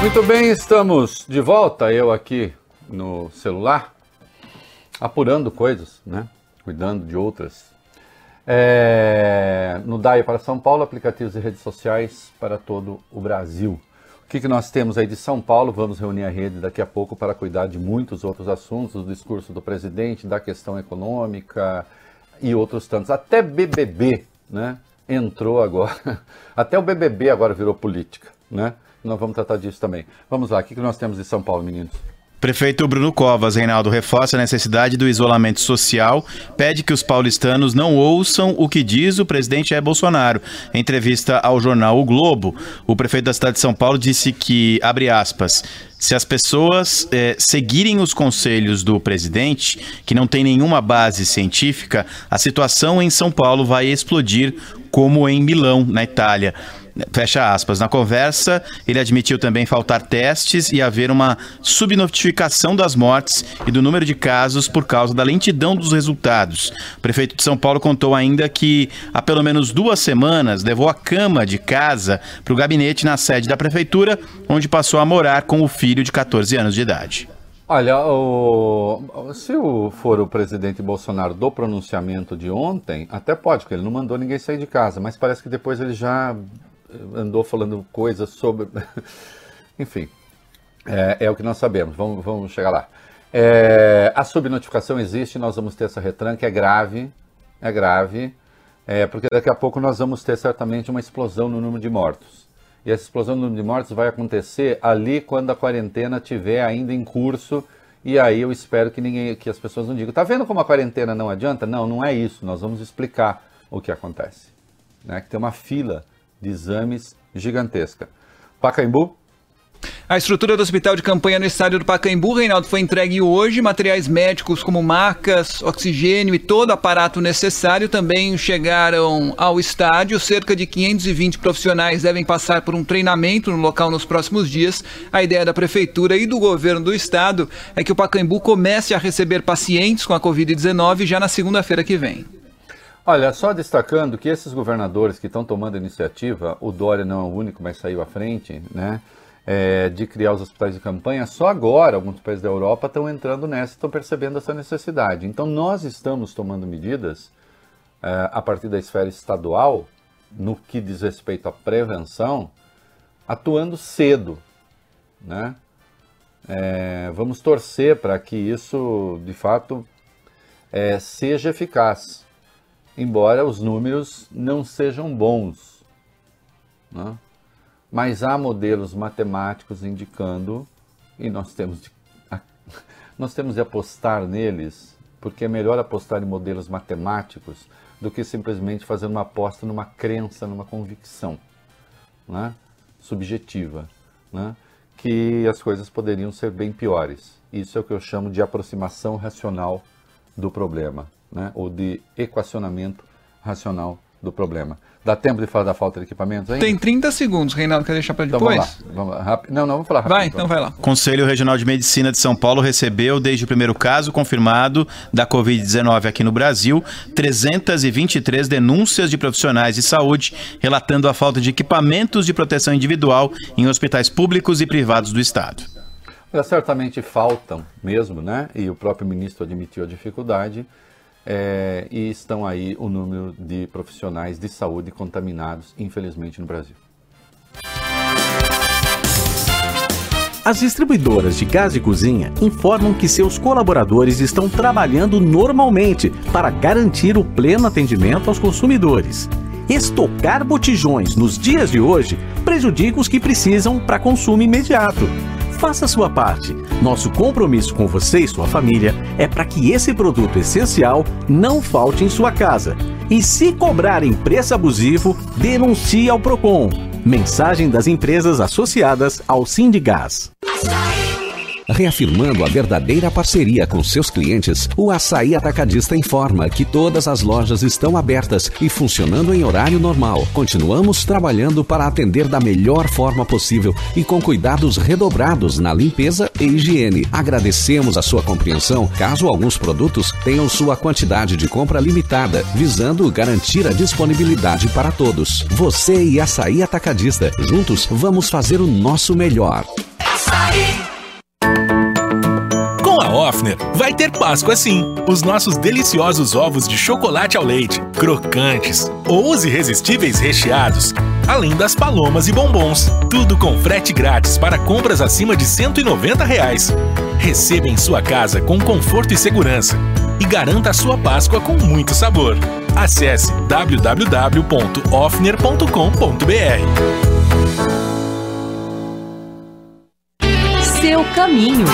[SPEAKER 2] Muito bem, estamos de volta, eu aqui no celular, apurando coisas, né? Cuidando de outras. É, no DAI para São Paulo, aplicativos e redes sociais para todo o Brasil. O que, que nós temos aí de São Paulo? Vamos reunir a rede daqui a pouco para cuidar de muitos outros assuntos, do discurso do presidente, da questão econômica e outros tantos. Até BBB, né? Entrou agora. (laughs) Até o BBB agora virou política, né? Nós vamos tratar disso também. Vamos lá, o que, que nós temos de São Paulo, meninos?
[SPEAKER 6] Prefeito Bruno Covas, Reinaldo, reforça a necessidade do isolamento social, pede que os paulistanos não ouçam o que diz o presidente Jair Bolsonaro. Em entrevista ao jornal O Globo, o prefeito da cidade de São Paulo disse que, abre aspas, se as pessoas eh, seguirem os conselhos do presidente, que não tem nenhuma base científica, a situação em São Paulo vai explodir como em Milão, na Itália. Fecha aspas. Na conversa, ele admitiu também faltar testes e haver uma subnotificação das mortes e do número de casos por causa da lentidão dos resultados. O prefeito de São Paulo contou ainda que há pelo menos duas semanas levou a cama de casa para o gabinete na sede da prefeitura, onde passou a morar com o filho de 14 anos de idade.
[SPEAKER 2] Olha, o, se o, for o presidente Bolsonaro do pronunciamento de ontem, até pode, porque ele não mandou ninguém sair de casa, mas parece que depois ele já andou falando coisas sobre. (laughs) Enfim, é, é, o que nós sabemos, vamos, vamos chegar lá. É, a subnotificação existe, nós vamos ter essa retranca, é grave, é grave, é, porque daqui a pouco nós vamos ter certamente uma explosão no número de mortos. E essa explosão no número de mortos vai acontecer ali quando a quarentena estiver ainda em curso. E aí eu espero que ninguém, que as pessoas não digam, tá vendo como a quarentena não adianta? Não, não é isso. Nós vamos explicar o que acontece. Né? Que tem uma fila de exames gigantesca. Pacaembu,
[SPEAKER 7] a estrutura do hospital de campanha no estádio do Pacaembu, Reinaldo, foi entregue hoje. Materiais médicos como macas, oxigênio e todo aparato necessário também chegaram ao estádio. Cerca de 520 profissionais devem passar por um treinamento no local nos próximos dias. A ideia da prefeitura e do governo do estado é que o Pacaembu comece a receber pacientes com a Covid-19 já na segunda-feira que vem.
[SPEAKER 2] Olha, só destacando que esses governadores que estão tomando a iniciativa, o Dória não é o único, mas saiu à frente, né? É, de criar os hospitais de campanha, só agora alguns países da Europa estão entrando nessa estão percebendo essa necessidade. Então nós estamos tomando medidas é, a partir da esfera estadual, no que diz respeito à prevenção, atuando cedo. Né? É, vamos torcer para que isso de fato é, seja eficaz embora os números não sejam bons. Né? Mas há modelos matemáticos indicando, e nós temos, de, (laughs) nós temos de apostar neles, porque é melhor apostar em modelos matemáticos do que simplesmente fazer uma aposta numa crença, numa convicção né? subjetiva, né? que as coisas poderiam ser bem piores. Isso é o que eu chamo de aproximação racional do problema né, ou de equacionamento racional do problema. Dá tempo de falar da falta de equipamentos aí?
[SPEAKER 7] Tem 30 segundos, Reinaldo, quer deixar para depois?
[SPEAKER 2] Então vamos lá, vamos lá rápido. Não, não, vamos falar rápido.
[SPEAKER 7] Vai, então vai lá.
[SPEAKER 6] Conselho Regional de Medicina de São Paulo recebeu, desde o primeiro caso confirmado da Covid-19 aqui no Brasil, 323 denúncias de profissionais de saúde relatando a falta de equipamentos de proteção individual em hospitais públicos e privados do Estado.
[SPEAKER 2] Certamente faltam mesmo, né? E o próprio ministro admitiu a dificuldade é, e estão aí o número de profissionais de saúde contaminados, infelizmente, no Brasil.
[SPEAKER 8] As distribuidoras de gás de cozinha informam que seus colaboradores estão trabalhando normalmente para garantir o pleno atendimento aos consumidores. Estocar botijões nos dias de hoje prejudica os que precisam para consumo imediato faça sua parte. Nosso compromisso com você e sua família é para que esse produto essencial não falte em sua casa. E se cobrarem preço abusivo, denuncie ao Procon. Mensagem das empresas associadas ao Sindigás.
[SPEAKER 9] Reafirmando a verdadeira parceria com seus clientes, o Açaí Atacadista informa que todas as lojas estão abertas e funcionando em horário normal. Continuamos trabalhando para atender da melhor forma possível e com cuidados redobrados na limpeza e higiene. Agradecemos a sua compreensão caso alguns produtos tenham sua quantidade de compra limitada, visando garantir a disponibilidade para todos. Você e Açaí Atacadista, juntos vamos fazer o nosso melhor. Açaí.
[SPEAKER 10] A Offner, vai ter Páscoa sim. Os nossos deliciosos ovos de chocolate ao leite, crocantes ou os irresistíveis recheados, além das palomas e bombons. Tudo com frete grátis para compras acima de 190 reais. Receba em sua casa com conforto e segurança e garanta a sua Páscoa com muito sabor. Acesse www.offner.com.br.
[SPEAKER 1] Seu caminho.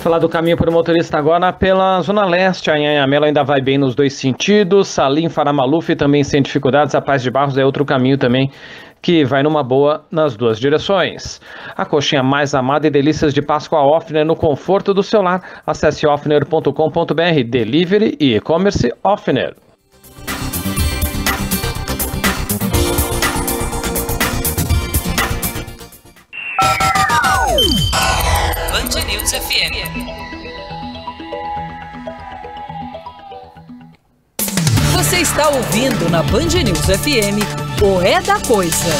[SPEAKER 11] Falar do caminho para o motorista agora pela Zona Leste. A Anhanhamelo ainda vai bem nos dois sentidos. Salim, Faramaluf também sem dificuldades. A Paz de Barros é outro caminho também que vai numa boa nas duas direções. A coxinha mais amada e delícias de Páscoa Offner no conforto do seu lar. Acesse offner.com.br, delivery e e-commerce Offner.
[SPEAKER 1] FM. Você está ouvindo na Band News FM o É da Coisa.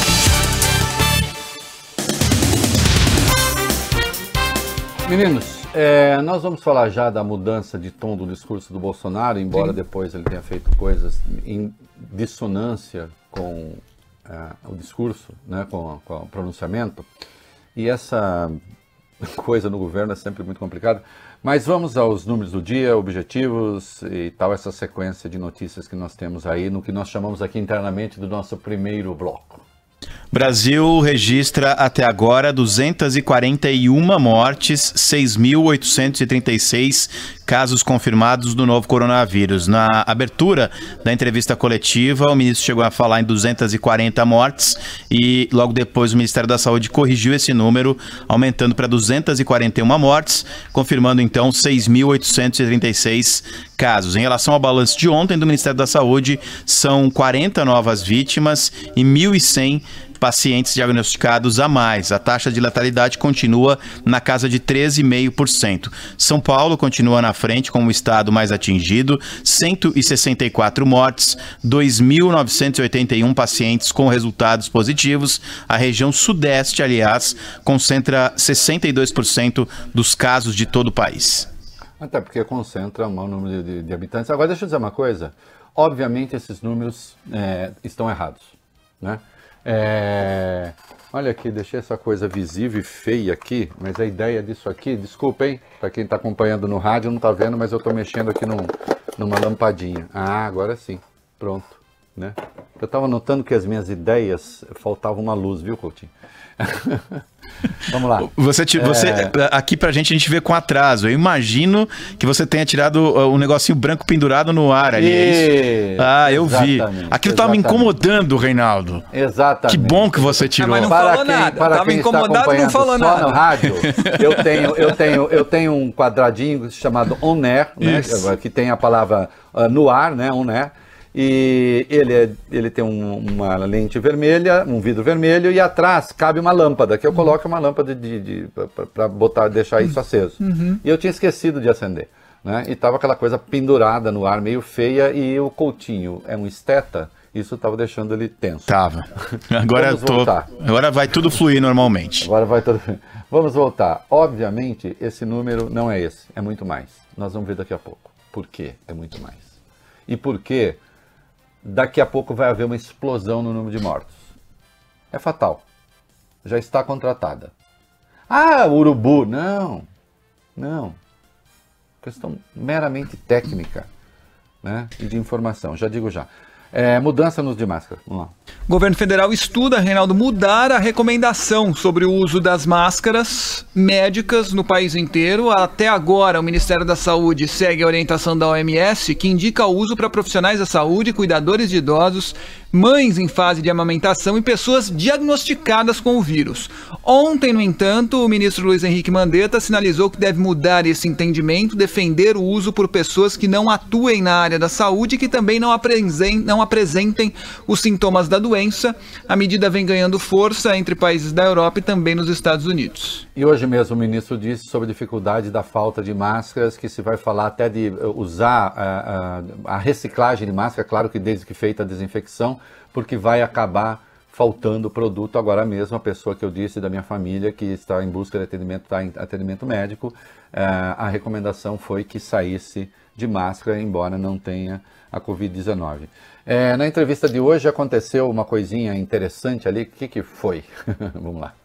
[SPEAKER 2] Meninos, é, nós vamos falar já da mudança de tom do discurso do Bolsonaro, embora Sim. depois ele tenha feito coisas em dissonância com é, o discurso, né, com, com o pronunciamento. E essa (laughs) coisa no governo é sempre muito complicada. Mas vamos aos números do dia, objetivos e tal, essa sequência de notícias que nós temos aí no que nós chamamos aqui internamente do nosso primeiro bloco.
[SPEAKER 6] Brasil registra até agora 241 mortes, 6.836 casos confirmados do novo coronavírus. Na abertura da entrevista coletiva, o ministro chegou a falar em 240 mortes e logo depois o Ministério da Saúde corrigiu esse número, aumentando para 241 mortes, confirmando então 6.836 casos. Em relação ao balanço de ontem do Ministério da Saúde, são 40 novas vítimas e 1.100 pacientes diagnosticados a mais. A taxa de letalidade continua na casa de 13,5%. São Paulo continua na frente como o estado mais atingido, 164 mortes, 2.981 pacientes com resultados positivos. A região sudeste, aliás, concentra 62% dos casos de todo o país.
[SPEAKER 2] Até porque concentra um maior número de, de, habitantes. Agora, deixa eu dizer uma coisa. Obviamente, esses números é, estão errados. Né? É... Olha aqui, deixei essa coisa visível e feia aqui, mas a ideia disso aqui, desculpem, para quem está acompanhando no rádio não está vendo, mas eu estou mexendo aqui num, numa lampadinha. Ah, agora sim, pronto. Né? Eu estava notando que as minhas ideias faltava uma luz, viu, Coutinho? (laughs) Vamos lá.
[SPEAKER 6] Você, você é... aqui pra gente a gente vê com atraso. Eu imagino que você tenha tirado uh, um negocinho branco pendurado no ar ali. É isso? Ah, eu vi. Aquilo estava me incomodando, Reinaldo.
[SPEAKER 2] Exatamente.
[SPEAKER 6] Que bom que você tirou.
[SPEAKER 7] Mas não
[SPEAKER 2] para
[SPEAKER 7] falou
[SPEAKER 2] quem,
[SPEAKER 7] nada.
[SPEAKER 2] Para
[SPEAKER 7] Tava
[SPEAKER 2] quem
[SPEAKER 7] incomodado,
[SPEAKER 2] está
[SPEAKER 7] não falou
[SPEAKER 2] só
[SPEAKER 7] nada.
[SPEAKER 2] no rádio, (laughs) eu tenho, eu tenho, eu tenho um quadradinho chamado on air, né, que tem a palavra uh, no ar, né, on air. E ele, é, ele tem um, uma lente vermelha, um vidro vermelho, e atrás cabe uma lâmpada, que eu coloco uma lâmpada de, de, para botar, deixar isso aceso.
[SPEAKER 7] Uhum.
[SPEAKER 2] E eu tinha esquecido de acender. Né? E tava aquela coisa pendurada no ar, meio feia, e o Coutinho é um esteta, isso estava deixando ele tenso.
[SPEAKER 6] Tava. (laughs) Agora, tô... Agora vai tudo fluir normalmente.
[SPEAKER 2] Agora vai tudo Vamos voltar. Obviamente, esse número não é esse, é muito mais. Nós vamos ver daqui a pouco. Por que é muito mais? E por que daqui a pouco vai haver uma explosão no número de mortos. É fatal. Já está contratada. Ah, urubu. Não. Não. Questão meramente técnica né? e de informação. Já digo já. É, mudança no uso de máscara. Vamos lá.
[SPEAKER 7] O governo federal estuda, Reinaldo, mudar a recomendação sobre o uso das máscaras médicas no país inteiro. Até agora, o Ministério da Saúde segue a orientação da OMS, que indica o uso para profissionais da saúde, cuidadores de idosos, mães em fase de amamentação e pessoas diagnosticadas com o vírus. Ontem, no entanto, o ministro Luiz Henrique Mandetta sinalizou que deve mudar esse entendimento, defender o uso por pessoas que não atuem na área da saúde e que também não apresentem, não apresentem os sintomas da doença. A medida vem ganhando força entre países da Europa e também nos Estados Unidos.
[SPEAKER 2] E hoje mesmo o ministro disse sobre a dificuldade da falta de máscaras, que se vai falar até de eh, usar a, a, a reciclagem de máscara, claro que desde que feita a desinfecção, porque vai acabar faltando produto agora mesmo. A pessoa que eu disse da minha família que está em busca de atendimento, está em atendimento médico, eh, a recomendação foi que saísse de máscara, embora não tenha a Covid-19. É, na entrevista de hoje aconteceu uma coisinha interessante ali. O que, que foi? (laughs) Vamos lá.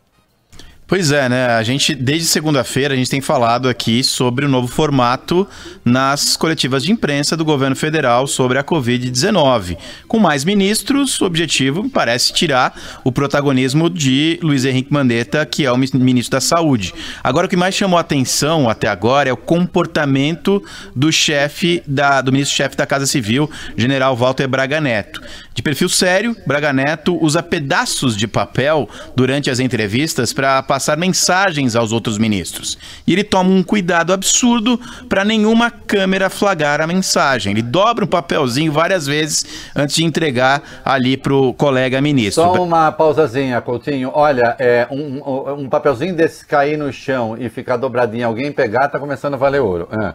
[SPEAKER 6] Pois é, né? A gente, desde segunda-feira, a gente tem falado aqui sobre o novo formato nas coletivas de imprensa do governo federal sobre a Covid-19. Com mais ministros, o objetivo parece tirar o protagonismo de Luiz Henrique Mandetta, que é o ministro da Saúde. Agora, o que mais chamou a atenção até agora é o comportamento do chefe, da, do ministro-chefe da Casa Civil, general Walter Braga Neto. De perfil sério, Braga Neto usa pedaços de papel durante as entrevistas para passar mensagens aos outros ministros. E ele toma um cuidado absurdo para nenhuma câmera flagrar a mensagem. Ele dobra o papelzinho várias vezes antes de entregar ali pro colega ministro.
[SPEAKER 2] Só uma pausazinha, Coutinho. Olha, é, um, um, um papelzinho desse cair no chão e ficar dobradinho, alguém pegar, tá começando a valer ouro. É.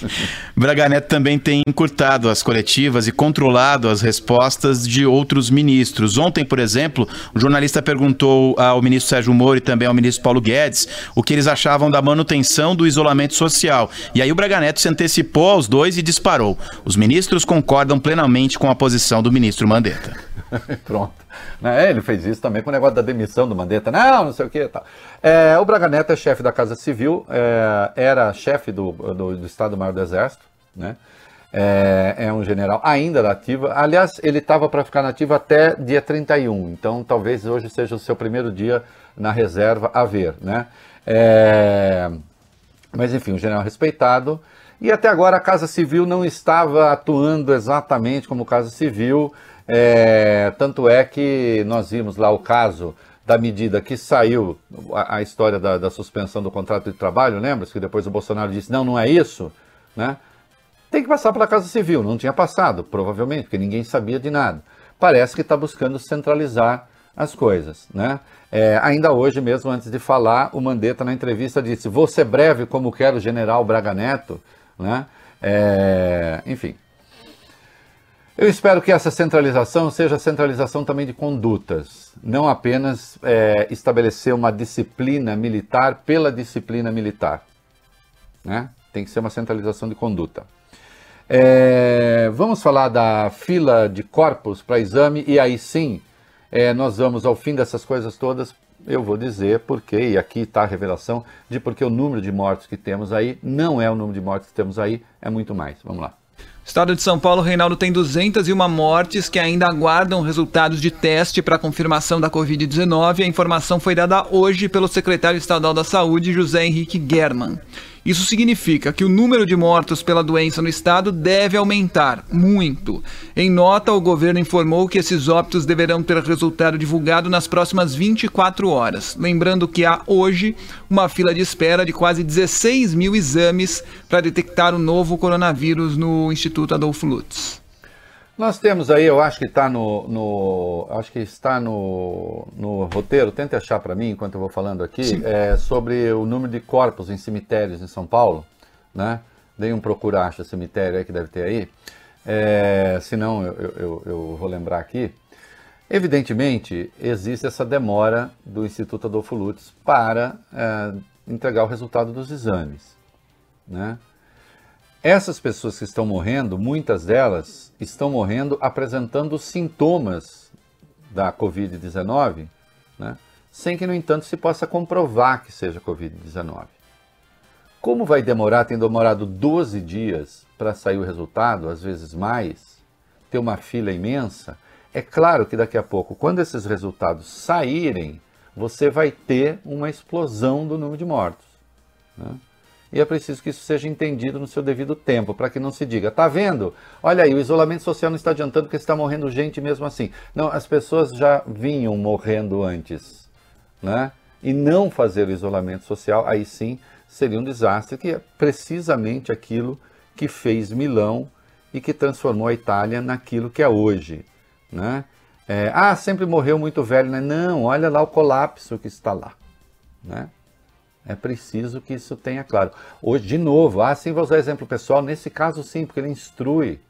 [SPEAKER 2] (laughs)
[SPEAKER 6] Braga Neto também tem encurtado as coletivas e controlado as respostas de outros ministros. Ontem, por exemplo, o jornalista perguntou ao ministro Sérgio Moro e também ao ministro Paulo Guedes o que eles achavam da manutenção do isolamento social. E aí o Braga Neto se antecipou aos dois e disparou. Os ministros concordam plenamente com a posição do ministro Mandetta. (laughs)
[SPEAKER 2] Pronto. É, ele fez isso também com o negócio da demissão do Mandetta. Não, não sei o que. Tá. É, o Braga Neto é chefe da Casa Civil, é, era chefe do, do, do Estado-Maior do Exército, né? É, é, um general ainda da ativa. Aliás, ele estava para ficar nativo até dia 31, então talvez hoje seja o seu primeiro dia na reserva a ver, né? É... Mas enfim, um general respeitado. E até agora a Casa Civil não estava atuando exatamente como Casa Civil. É... Tanto é que nós vimos lá o caso da medida que saiu, a, a história da, da, suspensão do contrato de trabalho, lembra-se que depois o Bolsonaro disse, não, não é isso, né? Tem que passar pela Casa Civil, não tinha passado, provavelmente, porque ninguém sabia de nada. Parece que está buscando centralizar as coisas, né? É, ainda hoje mesmo, antes de falar, o Mandetta na entrevista disse: Vou ser breve como quer o general Braga Neto, né? É, enfim. Eu espero que essa centralização seja centralização também de condutas, não apenas é, estabelecer uma disciplina militar pela disciplina militar. Né? Tem que ser uma centralização de conduta. É, vamos falar da fila de corpos para exame e aí sim é, nós vamos ao fim dessas coisas todas, eu vou dizer porque, e aqui está a revelação de porque o número de mortos que temos aí não é o número de mortos que temos aí, é muito mais. Vamos lá.
[SPEAKER 7] Estado de São Paulo, Reinaldo tem 201 mortes que ainda aguardam resultados de teste para confirmação da Covid-19. A informação foi dada hoje pelo secretário estadual da Saúde, José Henrique German. Isso significa que o número de mortos pela doença no estado deve aumentar muito. Em nota, o governo informou que esses óbitos deverão ter resultado divulgado nas próximas 24 horas. Lembrando que há hoje uma fila de espera de quase 16 mil exames para detectar o novo coronavírus no Instituto Adolfo Lutz.
[SPEAKER 2] Nós temos aí, eu acho que está no, no, acho que está no, no roteiro. Tente achar para mim enquanto eu vou falando aqui é, sobre o número de corpos em cemitérios em São Paulo, né? Dei um procurar acha cemitério aí que deve ter aí. É, se não, eu, eu, eu, vou lembrar aqui. Evidentemente, existe essa demora do Instituto Adolfo Lutz para é, entregar o resultado dos exames, né? Essas pessoas que estão morrendo, muitas delas estão morrendo apresentando sintomas da Covid-19, né? sem que, no entanto, se possa comprovar que seja Covid-19. Como vai demorar? Tem demorado 12 dias para sair o resultado, às vezes mais. ter uma fila imensa, é claro que daqui a pouco, quando esses resultados saírem, você vai ter uma explosão do número de mortos. Né? E é preciso que isso seja entendido no seu devido tempo, para que não se diga, tá vendo? Olha aí, o isolamento social não está adiantando porque está morrendo gente mesmo assim. Não, as pessoas já vinham morrendo antes, né? E não fazer o isolamento social, aí sim seria um desastre, que é precisamente aquilo que fez Milão e que transformou a Itália naquilo que é hoje, né? É, ah, sempre morreu muito velho, né? Não, olha lá o colapso que está lá, né? É preciso que isso tenha claro. Hoje, de novo, ah, sim, vou usar exemplo pessoal. Nesse caso, sim, porque ele instrui.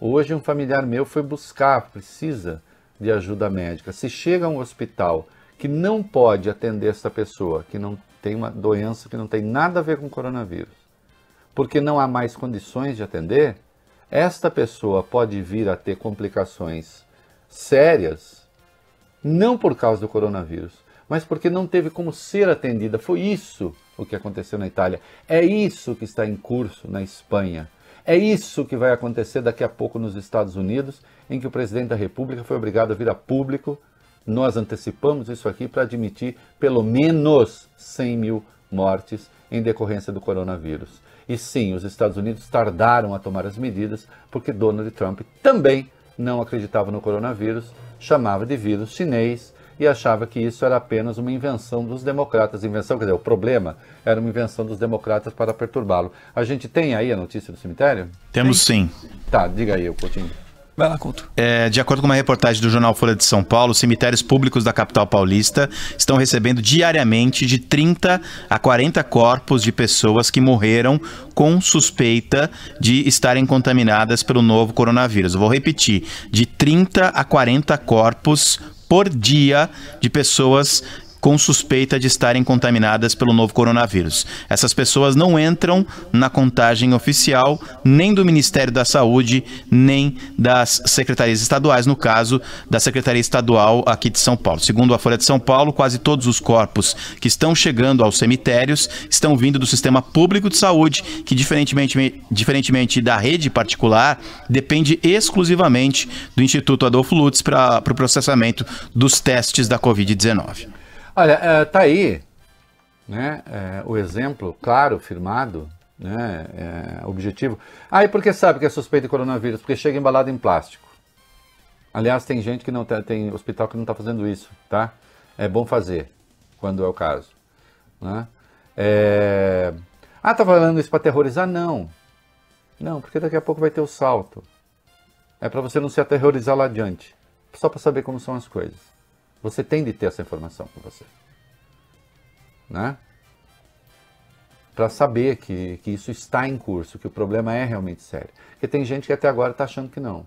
[SPEAKER 2] Hoje, um familiar meu foi buscar, precisa de ajuda médica. Se chega a um hospital que não pode atender essa pessoa, que não tem uma doença que não tem nada a ver com coronavírus, porque não há mais condições de atender, esta pessoa pode vir a ter complicações sérias, não por causa do coronavírus, mas porque não teve como ser atendida. Foi isso o que aconteceu na Itália. É isso que está em curso na Espanha. É isso que vai acontecer daqui a pouco nos Estados Unidos, em que o presidente da República foi obrigado a vir a público. Nós antecipamos isso aqui para admitir pelo menos 100 mil mortes em decorrência do coronavírus. E sim, os Estados Unidos tardaram a tomar as medidas porque Donald Trump também não acreditava no coronavírus, chamava de vírus chinês e achava que isso era apenas uma invenção dos democratas. Invenção, quer dizer, o problema era uma invenção dos democratas para perturbá-lo. A gente tem aí a notícia do cemitério?
[SPEAKER 6] Temos sim.
[SPEAKER 2] Tá, diga aí, Coutinho.
[SPEAKER 7] Vai lá, Couto.
[SPEAKER 6] É, de acordo com uma reportagem do jornal Folha de São Paulo, cemitérios públicos da capital paulista estão recebendo diariamente de 30 a 40 corpos de pessoas que morreram com suspeita de estarem contaminadas pelo novo coronavírus. Eu vou repetir: de 30 a 40 corpos por dia de pessoas com suspeita de estarem contaminadas pelo novo coronavírus. Essas pessoas não entram na contagem oficial nem do Ministério da Saúde, nem das secretarias estaduais, no caso da Secretaria Estadual aqui de São Paulo. Segundo a Folha de São Paulo, quase todos os corpos que estão chegando aos cemitérios estão vindo do sistema público de saúde, que diferentemente, diferentemente da rede particular, depende exclusivamente do Instituto Adolfo Lutz para o pro processamento dos testes da Covid-19.
[SPEAKER 2] Olha, é, tá aí né, é, o exemplo claro, firmado, né, é, objetivo. Ah, e por que sabe que é suspeito de coronavírus? Porque chega embalado em plástico. Aliás, tem gente que não tá, tem hospital que não está fazendo isso, tá? É bom fazer, quando é o caso. Né? É... Ah, tá falando isso para terrorizar? Não. Não, porque daqui a pouco vai ter o salto. É para você não se aterrorizar lá adiante. Só para saber como são as coisas. Você tem de ter essa informação com você. Né? Para saber que, que isso está em curso, que o problema é realmente sério. Porque tem gente que até agora está achando que não.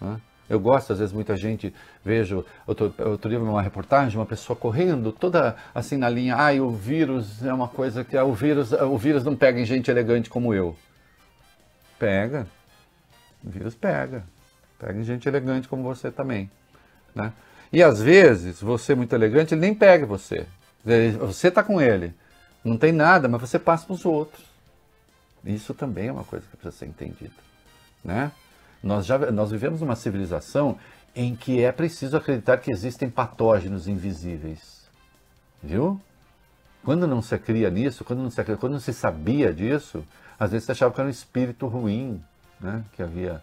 [SPEAKER 2] Né? Eu gosto, às vezes, muita gente, vejo, outro, outro dia uma reportagem, uma pessoa correndo toda assim na linha, ai, o vírus é uma coisa que, o vírus, o vírus não pega em gente elegante como eu. Pega. O vírus pega. Pega em gente elegante como você também. Né? E às vezes, você muito elegante, ele nem pega você. Você está com ele. Não tem nada, mas você passa para os outros. Isso também é uma coisa que precisa ser entendida. Né? Nós, já, nós vivemos uma civilização em que é preciso acreditar que existem patógenos invisíveis. Viu? Quando não se cria nisso, quando não se, quando não se sabia disso, às vezes você achava que era um espírito ruim né, que havia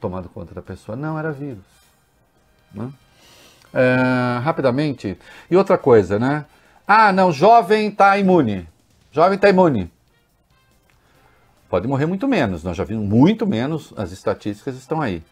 [SPEAKER 2] tomado conta da pessoa. Não, era vírus. Né? É, rapidamente. E outra coisa, né? Ah, não, jovem está imune. Jovem está imune. Pode morrer muito menos. Nós já vimos muito menos, as estatísticas estão aí.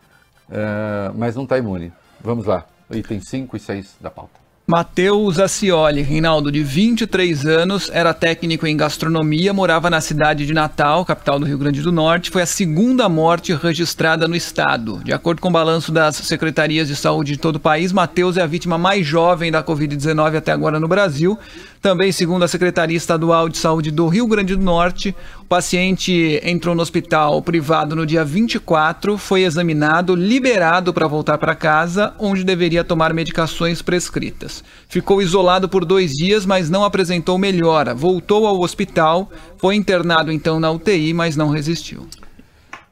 [SPEAKER 2] É, mas não está imune. Vamos lá, item 5 e 6 da pauta.
[SPEAKER 7] Matheus Acioli, Reinaldo, de 23 anos, era técnico em gastronomia, morava na cidade de Natal, capital do Rio Grande do Norte. Foi a segunda morte registrada no estado. De acordo com o balanço das secretarias de saúde de todo o país, Matheus é a vítima mais jovem da Covid-19 até agora no Brasil. Também, segundo a Secretaria Estadual de Saúde do Rio Grande do Norte, o paciente entrou no hospital privado no dia 24, foi examinado, liberado para voltar para casa, onde deveria tomar medicações prescritas. Ficou isolado por dois dias, mas não apresentou melhora. Voltou ao hospital, foi internado então na UTI, mas não resistiu.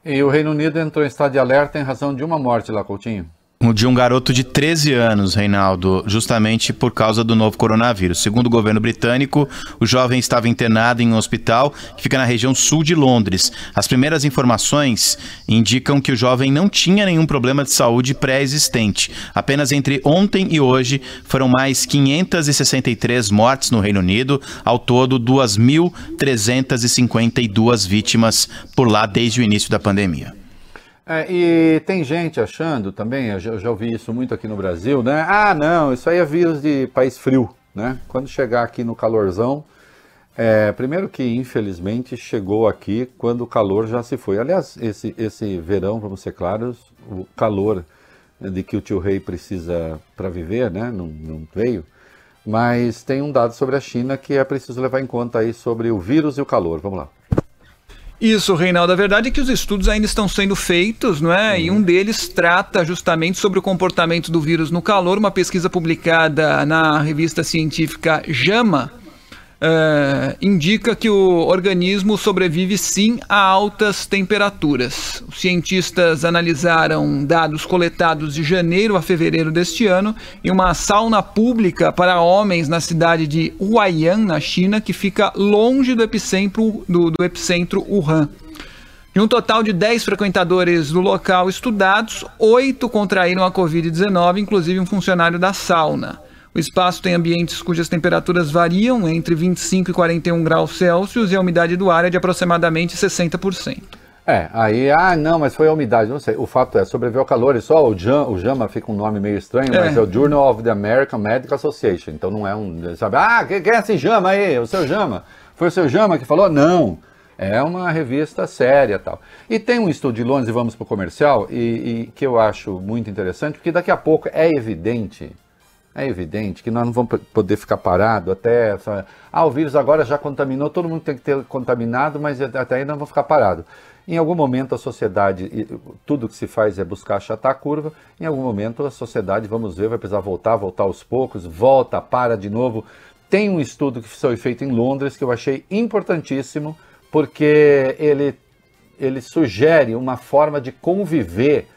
[SPEAKER 2] E o Reino Unido entrou em estado de alerta em razão de uma morte lá, Coutinho.
[SPEAKER 6] De um garoto de 13 anos, Reinaldo, justamente por causa do novo coronavírus. Segundo o governo britânico, o jovem estava internado em um hospital que fica na região sul de Londres. As primeiras informações indicam que o jovem não tinha nenhum problema de saúde pré-existente. Apenas entre ontem e hoje foram mais 563 mortes no Reino Unido, ao todo 2.352 vítimas por lá desde o início da pandemia.
[SPEAKER 2] É, e tem gente achando também, eu já, eu já ouvi isso muito aqui no Brasil, né? Ah, não, isso aí é vírus de país frio, né? Quando chegar aqui no calorzão, é, primeiro que infelizmente chegou aqui quando o calor já se foi. Aliás, esse, esse verão, vamos ser claros, o calor de que o tio rei precisa para viver, né? Não, não veio. Mas tem um dado sobre a China que é preciso levar em conta aí sobre o vírus e o calor. Vamos lá.
[SPEAKER 7] Isso, Reinaldo. A verdade é que os estudos ainda estão sendo feitos, não é? E um deles trata justamente sobre o comportamento do vírus no calor. Uma pesquisa publicada na revista científica JAMA uh, indica que o organismo sobrevive sim a altas temperaturas. Os cientistas analisaram dados coletados de janeiro a fevereiro deste ano em uma sauna pública para homens na cidade de Huaiyan, na China, que fica longe do epicentro, do, do epicentro Wuhan. De um total de 10 frequentadores do local estudados, oito contraíram a Covid-19, inclusive um funcionário da sauna. O espaço tem ambientes cujas temperaturas variam entre 25 e 41 graus Celsius e a umidade do ar é de aproximadamente 60%.
[SPEAKER 2] É, aí, ah, não, mas foi a umidade, não sei. O fato é, sobreviveu ao calor e só o, JAMA, o JAMA fica um nome meio estranho, é. mas é o Journal of the American Medical Association. Então não é um, sabe, ah, quem é esse JAMA aí? O seu JAMA? Foi o seu JAMA que falou? Não. É uma revista séria tal. E tem um estudo de Londres, e vamos para o comercial, e, e que eu acho muito interessante, porque daqui a pouco é evidente é evidente que nós não vamos poder ficar parado até. Ah, o vírus agora já contaminou, todo mundo tem que ter contaminado, mas até aí não vamos ficar parado. Em algum momento a sociedade, tudo que se faz é buscar achatar a curva, em algum momento a sociedade, vamos ver, vai precisar voltar, voltar aos poucos, volta, para de novo. Tem um estudo que foi feito em Londres que eu achei importantíssimo, porque ele, ele sugere uma forma de conviver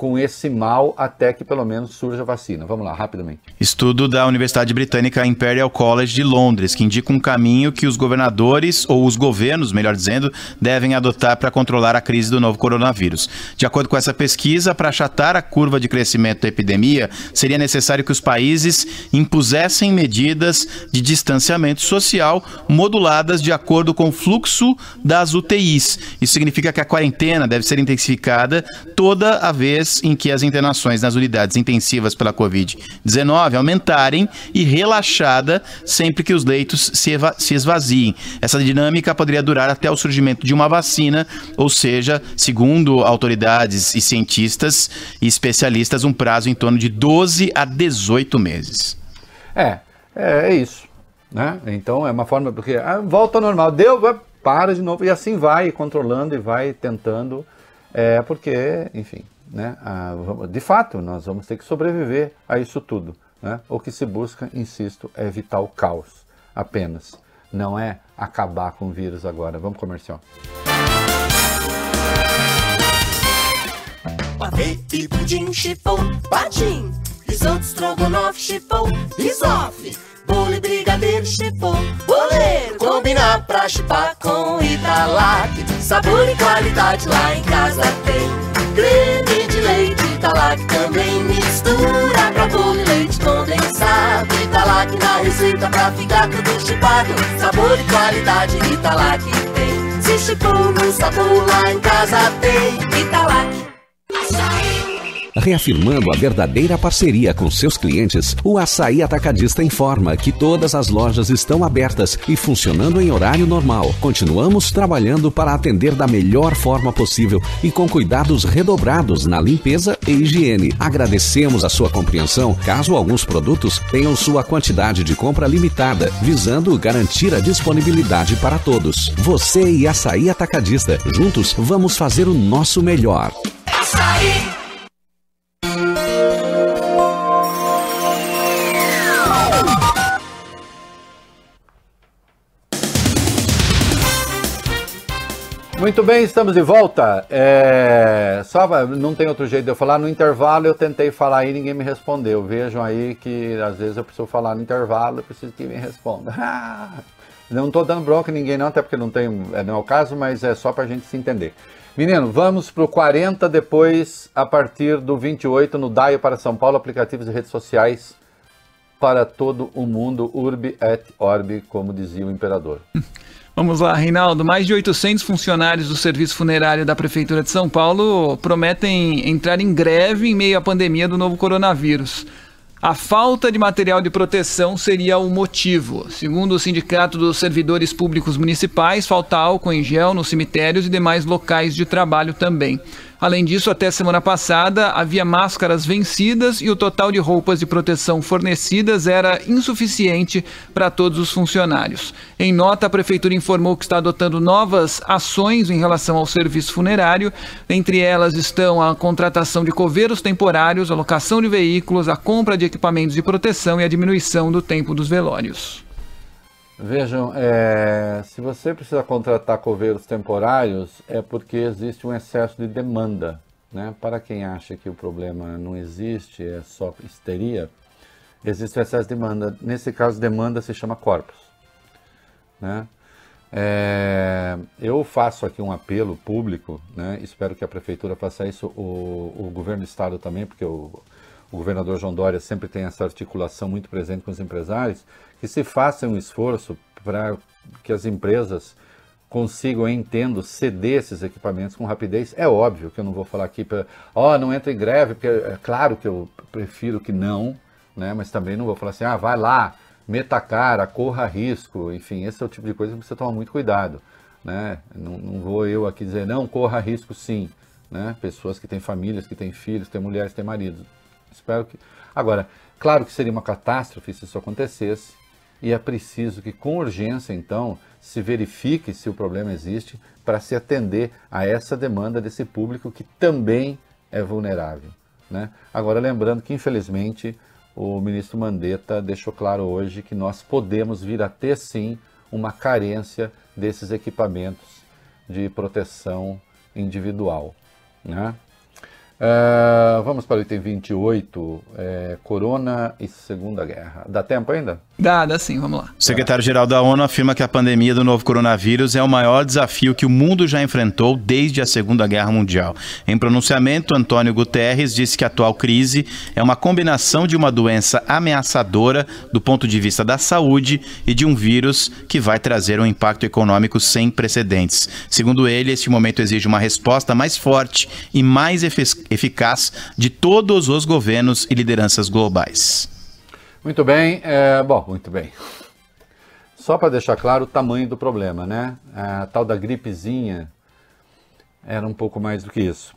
[SPEAKER 2] com esse mal até que pelo menos surja vacina. Vamos lá, rapidamente.
[SPEAKER 6] Estudo da Universidade Britânica Imperial College de Londres, que indica um caminho que os governadores, ou os governos, melhor dizendo, devem adotar para controlar a crise do novo coronavírus. De acordo com essa pesquisa, para achatar a curva de crescimento da epidemia, seria necessário que os países impusessem medidas de distanciamento social moduladas de acordo com o fluxo das UTIs. Isso significa que a quarentena deve ser intensificada toda a vez em que as internações nas unidades intensivas pela Covid-19 aumentarem e relaxada sempre que os leitos se, se esvaziem. Essa dinâmica poderia durar até o surgimento de uma vacina, ou seja, segundo autoridades e cientistas e especialistas, um prazo em torno de 12 a 18 meses.
[SPEAKER 2] É, é, é isso. Né? Então é uma forma, porque ah, volta ao normal, deu, para de novo, e assim vai controlando e vai tentando, é, porque, enfim, né, a, de fato, nós vamos ter que sobreviver a isso tudo. Né? O que se busca, insisto, é evitar o caos apenas. Não é acabar com o vírus agora. Vamos comercial.
[SPEAKER 12] Pavete, pudim, chifão, patim Risoto, estrogonofe, chifão, risofe Bolo e brigadeiro, chifão, boleiro Combinar pra chipar com Italac Sabor e qualidade lá em casa tem Creme de leite Italac também mistura Pra e leite condensado. Italac na receita pra ficar tudo chipado. Sabor e qualidade Italac tem. Se chipou no sabor lá em casa tem. Italac
[SPEAKER 9] Reafirmando a verdadeira parceria com seus clientes, o Açaí Atacadista informa que todas as lojas estão abertas e funcionando em horário normal. Continuamos trabalhando para atender da melhor forma possível e com cuidados redobrados na limpeza e higiene. Agradecemos a sua compreensão caso alguns produtos tenham sua quantidade de compra limitada, visando garantir a disponibilidade para todos. Você e Açaí Atacadista, juntos vamos fazer o nosso melhor. Açaí.
[SPEAKER 2] Muito bem, estamos de volta. É, só não tem outro jeito de eu falar. No intervalo eu tentei falar aí, ninguém me respondeu. Vejam aí que às vezes eu preciso falar no intervalo, eu preciso que me responda. (laughs) não estou dando bronca em ninguém não, até porque não tem, é, não é o caso, mas é só para a gente se entender. Menino, vamos para o 40, depois a partir do 28 no DAIO para São Paulo, aplicativos e redes sociais para todo o mundo, urbi et orbi, como dizia o imperador. (laughs)
[SPEAKER 7] Vamos lá, Reinaldo. Mais de 800 funcionários do Serviço Funerário da Prefeitura de São Paulo prometem entrar em greve em meio à pandemia do novo coronavírus. A falta de material de proteção seria o motivo. Segundo o Sindicato dos Servidores Públicos Municipais, falta álcool em gel nos cemitérios e demais locais de trabalho também. Além disso, até semana passada havia máscaras vencidas e o total de roupas de proteção fornecidas era insuficiente para todos os funcionários. Em nota, a Prefeitura informou que está adotando novas ações em relação ao serviço funerário. Entre elas estão a contratação de coveiros temporários, a locação de veículos, a compra de equipamentos de proteção e a diminuição do tempo dos velórios.
[SPEAKER 2] Vejam, é, se você precisa contratar coveiros temporários, é porque existe um excesso de demanda. Né? Para quem acha que o problema não existe, é só histeria, existe um excesso de demanda. Nesse caso, demanda se chama corpos. Né? É, eu faço aqui um apelo público, né? espero que a prefeitura faça isso, o, o governo do estado também, porque o, o governador João Dória sempre tem essa articulação muito presente com os empresários, que se faça um esforço para que as empresas consigam, entendo, ceder esses equipamentos com rapidez. É óbvio que eu não vou falar aqui para, ó, oh, não entra em greve, porque é claro que eu prefiro que não, né? Mas também não vou falar assim, ah, vai lá, meta a cara, corra risco, enfim, esse é o tipo de coisa que você toma muito cuidado, né? Não, não vou eu aqui dizer, não, corra risco sim, né? Pessoas que têm famílias, que têm filhos, têm mulheres, têm maridos. Espero que... Agora, claro que seria uma catástrofe se isso acontecesse, e é preciso que, com urgência, então, se verifique se o problema existe para se atender a essa demanda desse público que também é vulnerável. Né? Agora, lembrando que, infelizmente, o ministro Mandetta deixou claro hoje que nós podemos vir a ter, sim, uma carência desses equipamentos de proteção individual. Né? Uh, vamos para o item 28, é, Corona e Segunda Guerra. Dá tempo ainda?
[SPEAKER 7] Dá, dá sim, vamos lá.
[SPEAKER 6] O secretário-geral da ONU afirma que a pandemia do novo coronavírus é o maior desafio que o mundo já enfrentou desde a Segunda Guerra Mundial. Em pronunciamento, Antônio Guterres disse que a atual crise é uma combinação de uma doença ameaçadora do ponto de vista da saúde e de um vírus que vai trazer um impacto econômico sem precedentes. Segundo ele, este momento exige uma resposta mais forte e mais eficaz eficaz de todos os governos e lideranças globais.
[SPEAKER 2] Muito bem, é, bom, muito bem. Só para deixar claro o tamanho do problema, né? A tal da gripezinha era um pouco mais do que isso.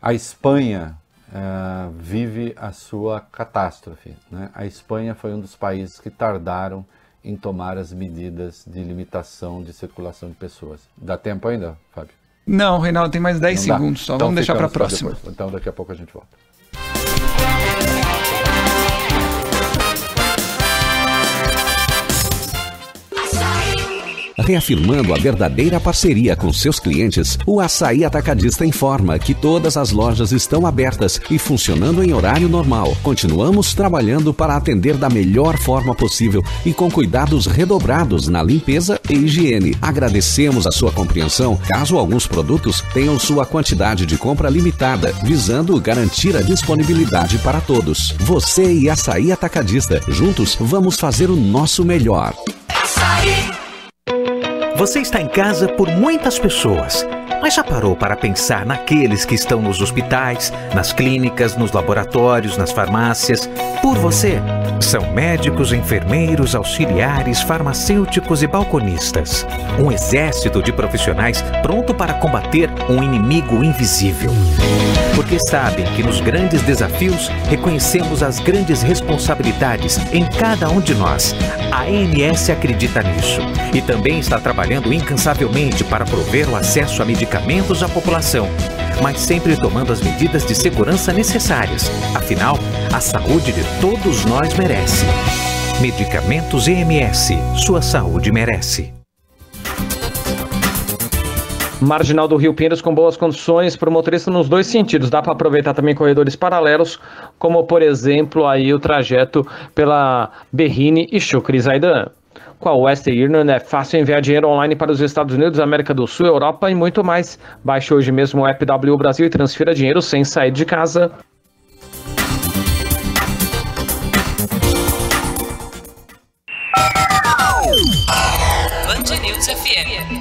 [SPEAKER 2] A Espanha é, vive a sua catástrofe. Né? A Espanha foi um dos países que tardaram em tomar as medidas de limitação de circulação de pessoas. Dá tempo ainda, Fábio?
[SPEAKER 7] Não, Reinaldo, tem mais 10 segundos só. Então Vamos deixar para a próxima.
[SPEAKER 2] Então daqui a pouco a gente volta.
[SPEAKER 9] Reafirmando a verdadeira parceria com seus clientes, o Açaí Atacadista informa que todas as lojas estão abertas e funcionando em horário normal. Continuamos trabalhando para atender da melhor forma possível e com cuidados redobrados na limpeza e higiene. Agradecemos a sua compreensão caso alguns produtos tenham sua quantidade de compra limitada, visando garantir a disponibilidade para todos. Você e Açaí Atacadista, juntos vamos fazer o nosso melhor. Açaí.
[SPEAKER 13] Você está em casa por muitas pessoas, mas já parou para pensar naqueles que estão nos hospitais, nas clínicas, nos laboratórios, nas farmácias? Por você. São médicos, enfermeiros, auxiliares, farmacêuticos e balconistas. Um exército de profissionais pronto para combater um inimigo invisível. Porque sabem que nos grandes desafios reconhecemos as grandes responsabilidades em cada um de nós. A ANS acredita nisso e também está trabalhando incansavelmente para prover o acesso a medicamentos à população mas sempre tomando as medidas de segurança necessárias. Afinal, a saúde de todos nós merece. Medicamentos EMS. Sua saúde merece.
[SPEAKER 11] Marginal do Rio Pinheiros com boas condições para o motorista nos dois sentidos. Dá para aproveitar também corredores paralelos, como por exemplo aí o trajeto pela Berrine e Chucri Zaidan. Com a Western Union é fácil enviar dinheiro online para os Estados Unidos, América do Sul, Europa e muito mais. Baixe hoje mesmo o app W Brasil e transfira dinheiro sem sair de casa.
[SPEAKER 1] Band News FM.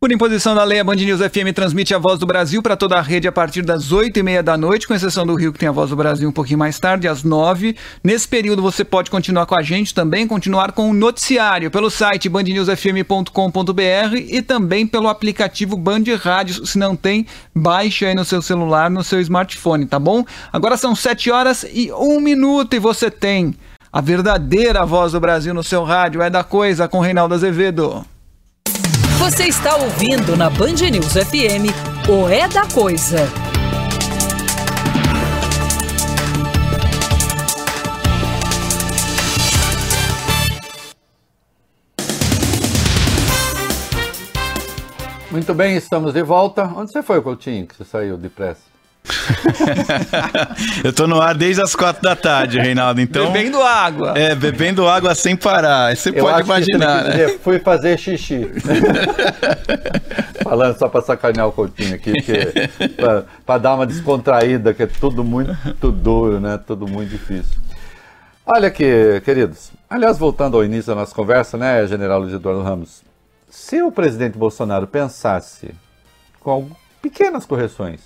[SPEAKER 7] Por imposição da lei, a Band News FM transmite a Voz do Brasil para toda a rede a partir das 8 e meia da noite, com exceção do Rio, que tem a Voz do Brasil um pouquinho mais tarde, às 9. Nesse período você pode continuar com a gente também, continuar com o noticiário pelo site bandnewsfm.com.br e também pelo aplicativo Band Rádios. Se não tem, baixe aí no seu celular, no seu smartphone, tá bom? Agora são 7 horas e 1 minuto e você tem a verdadeira Voz do Brasil no seu rádio. É da coisa com Reinaldo Azevedo.
[SPEAKER 1] Você está ouvindo na Band News FM o É da Coisa.
[SPEAKER 2] Muito bem, estamos de volta. Onde você foi, Coutinho, que você saiu depressa? (laughs)
[SPEAKER 6] Eu tô no ar desde as quatro da tarde, Reinaldo. Então,
[SPEAKER 7] Bebendo água.
[SPEAKER 6] É, bebendo água sem parar. Você
[SPEAKER 2] Eu
[SPEAKER 6] pode
[SPEAKER 2] acho que você
[SPEAKER 6] imaginar, né?
[SPEAKER 2] dizer, Fui fazer xixi. (laughs) Falando só para sacanear o Coutinho aqui, para dar uma descontraída, que é tudo muito duro, né? Tudo muito difícil. Olha aqui, queridos. Aliás, voltando ao início da nossa conversa, né, General Luiz Eduardo Ramos? Se o presidente Bolsonaro pensasse com pequenas correções,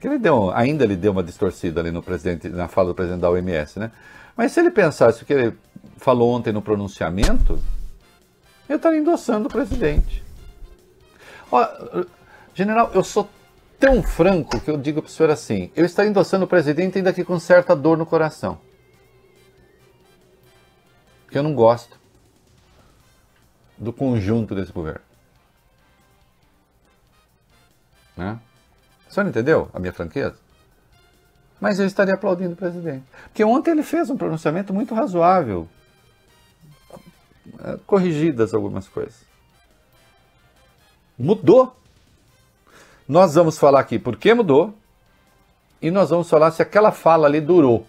[SPEAKER 2] que ele deu, ainda ele deu uma distorcida ali no presidente, na fala do presidente da OMS, né? Mas se ele pensasse o que ele falou ontem no pronunciamento, eu estaria endossando o presidente. Ó, general, eu sou tão franco que eu digo para o senhor assim: eu estaria endossando o presidente ainda que com certa dor no coração. Porque eu não gosto do conjunto desse governo. Né? O senhor entendeu a minha franqueza? Mas eu estaria aplaudindo o presidente. Porque ontem ele fez um pronunciamento muito razoável. Eh, Corrigidas algumas coisas. Mudou. Nós vamos falar aqui por que mudou. E nós vamos falar se aquela fala ali durou.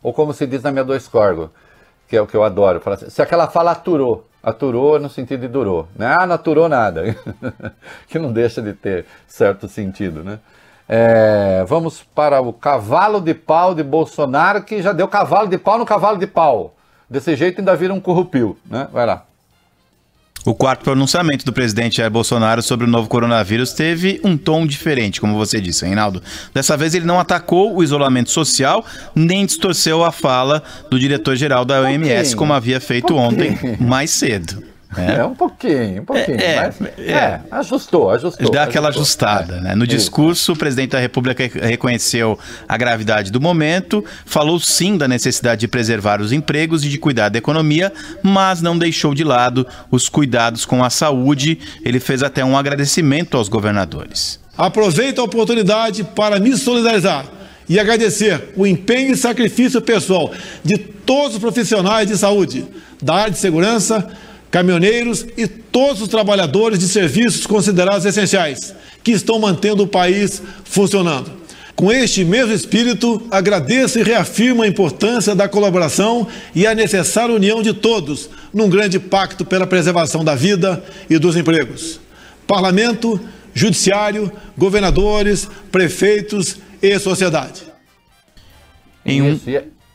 [SPEAKER 2] Ou como se diz na minha dois corgo, que é o que eu adoro. assim, se aquela fala aturou. Aturou no sentido de durou. Né? Ah, não aturou nada. (laughs) que não deixa de ter certo sentido, né? É, vamos para o cavalo de pau de Bolsonaro, que já deu cavalo de pau no cavalo de pau. Desse jeito ainda vira um corrupio, né? Vai lá.
[SPEAKER 6] O quarto pronunciamento do presidente Jair Bolsonaro sobre o novo coronavírus teve um tom diferente, como você disse, Reinaldo. Dessa vez ele não atacou o isolamento social, nem distorceu a fala do diretor-geral da OMS, como havia feito ontem, mais cedo.
[SPEAKER 2] É, um pouquinho, um pouquinho.
[SPEAKER 6] É,
[SPEAKER 2] mas,
[SPEAKER 6] é.
[SPEAKER 2] é, ajustou, ajustou.
[SPEAKER 6] Dá aquela
[SPEAKER 2] ajustou.
[SPEAKER 6] ajustada, né? No
[SPEAKER 2] Isso.
[SPEAKER 6] discurso, o presidente da República reconheceu a gravidade do momento, falou sim da necessidade de preservar os empregos e de cuidar da economia, mas não deixou de lado os cuidados com a saúde. Ele fez até um agradecimento aos governadores.
[SPEAKER 14] Aproveito a oportunidade para me solidarizar e agradecer o empenho e sacrifício pessoal de todos os profissionais de saúde, da área de segurança, caminhoneiros e todos os trabalhadores de serviços considerados essenciais, que estão mantendo o país funcionando. Com este mesmo espírito, agradeço e reafirmo a importância da colaboração e a necessária união de todos num grande pacto pela preservação da vida e dos empregos. Parlamento, Judiciário, governadores, prefeitos e sociedade.
[SPEAKER 6] Em um...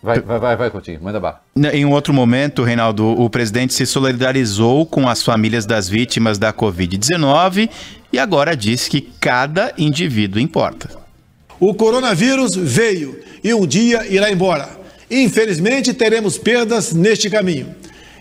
[SPEAKER 2] Vai, vai, vai, vai, Coutinho, manda barra.
[SPEAKER 6] Em um outro momento, Reinaldo, o presidente se solidarizou com as famílias das vítimas da Covid-19 e agora diz que cada indivíduo importa.
[SPEAKER 14] O coronavírus veio e um dia irá embora. Infelizmente, teremos perdas neste caminho.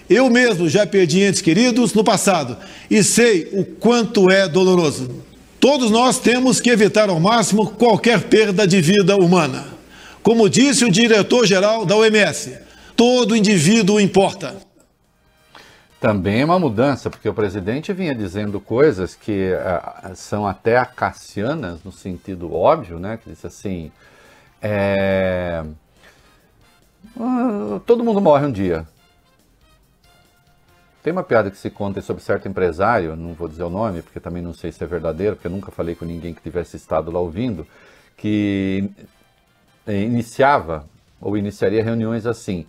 [SPEAKER 14] Eu mesmo já perdi entes queridos no passado e sei o quanto é doloroso. Todos nós temos que evitar ao máximo qualquer perda de vida humana. Como disse o diretor-geral da OMS, todo indivíduo importa.
[SPEAKER 2] Também é uma mudança, porque o presidente vinha dizendo coisas que ah, são até acacianas, no sentido óbvio, né? Que disse assim: é, ah, todo mundo morre um dia. Tem uma piada que se conta sobre certo empresário, não vou dizer o nome, porque também não sei se é verdadeiro, porque eu nunca falei com ninguém que tivesse estado lá ouvindo, que iniciava ou iniciaria reuniões assim.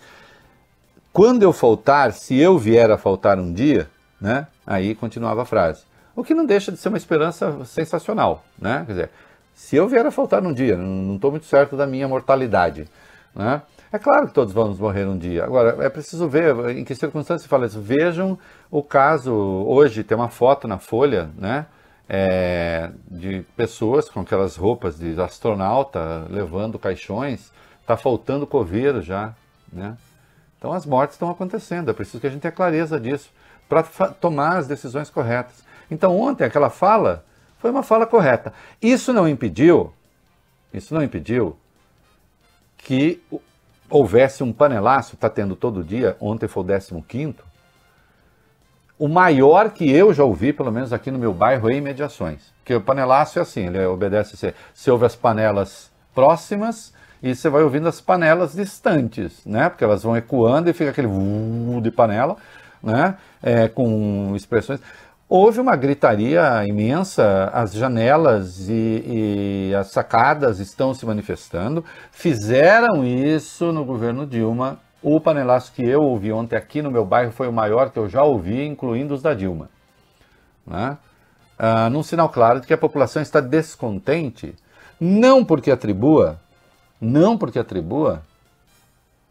[SPEAKER 2] Quando eu faltar, se eu vier a faltar um dia, né? Aí continuava a frase. O que não deixa de ser uma esperança sensacional, né? Quer dizer, se eu vier a faltar um dia, não estou muito certo da minha mortalidade, né? É claro que todos vamos morrer um dia. Agora, é preciso ver em que circunstâncias se fala isso. Vejam o caso, hoje tem uma foto na Folha, né? É, de pessoas com aquelas roupas de astronauta levando caixões. Está faltando coveiro já, né? Então as mortes estão acontecendo. É preciso que a gente tenha clareza disso para tomar as decisões corretas. Então ontem aquela fala foi uma fala correta. Isso não impediu, isso não impediu que houvesse um panelaço, está tendo todo dia, ontem foi o 15 o maior que eu já ouvi, pelo menos aqui no meu bairro, em mediações. Porque o panelaço é assim, ele obedece, você, você ouve as panelas próximas e você vai ouvindo as panelas distantes, né? Porque elas vão ecoando e fica aquele de panela, né? É, com expressões. Houve uma gritaria imensa, as janelas e, e, as sacadas estão se manifestando. Fizeram isso no governo Dilma. O panelaço que eu ouvi ontem aqui no meu bairro foi o maior que eu já ouvi, incluindo os da Dilma. Né? Ah, num sinal claro de que a população está descontente, não porque atribua, não porque atribua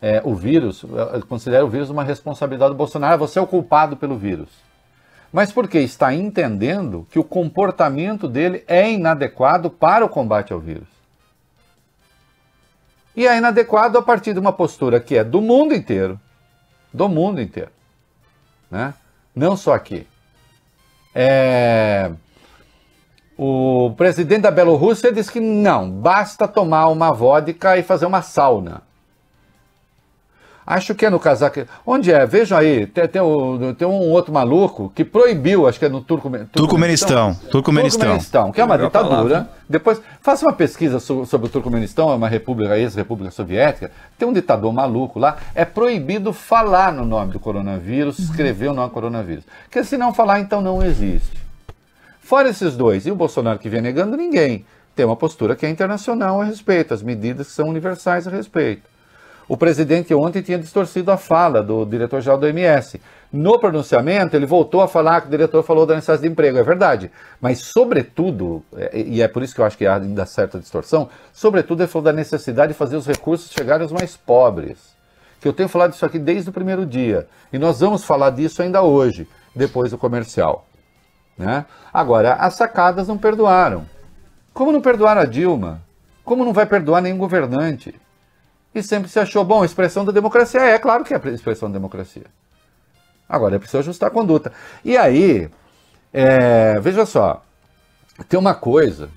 [SPEAKER 2] é, o vírus, considera o vírus uma responsabilidade do Bolsonaro, você é o culpado pelo vírus mas porque está entendendo que o comportamento dele é inadequado para o combate ao vírus. E é inadequado a partir de uma postura que é do mundo inteiro, do mundo inteiro, né? não só aqui. É... O presidente da Bielorrússia disse que não, basta tomar uma vodka e fazer uma sauna. Acho que é no Cazaquistão. Onde é? Vejam aí, tem, tem, um, tem, um outro maluco que proibiu, acho que é no Turcomenistão.
[SPEAKER 6] Turcomenistão. Turcomenistão.
[SPEAKER 2] Turcomenistão, que é uma ditadura. Depois, faça uma pesquisa sobre, sobre o Turcomenistão, é uma república, ex-república soviética. Tem um ditador maluco lá. É proibido falar no nome do coronavírus, uhum. escrever o nome do coronavírus. Porque se não falar, então não existe. Fora esses dois, e o Bolsonaro que vem negando, ninguém. Tem uma postura que é internacional a respeito, as medidas que são universais a respeito. O presidente ontem tinha distorcido a fala do diretor-geral do MS. No pronunciamento, ele voltou a falar que o diretor falou da necessidade de emprego. É verdade. Mas, sobretudo, é, e é por isso que eu acho que há ainda certa distorção, sobretudo ele falou da necessidade de fazer os recursos chegarem aos mais pobres. Que eu tenho falado isso aqui desde o primeiro dia. E nós vamos falar disso ainda hoje, depois do comercial. Né? Agora, as sacadas não perdoaram. Como não perdoaram a Dilma? Como não vai perdoar nenhum governante? E sempre se achou, bom, expressão da democracia. É, é claro que é expressão da democracia. Agora é preciso ajustar a conduta. E aí, é, veja só, tem uma coisa,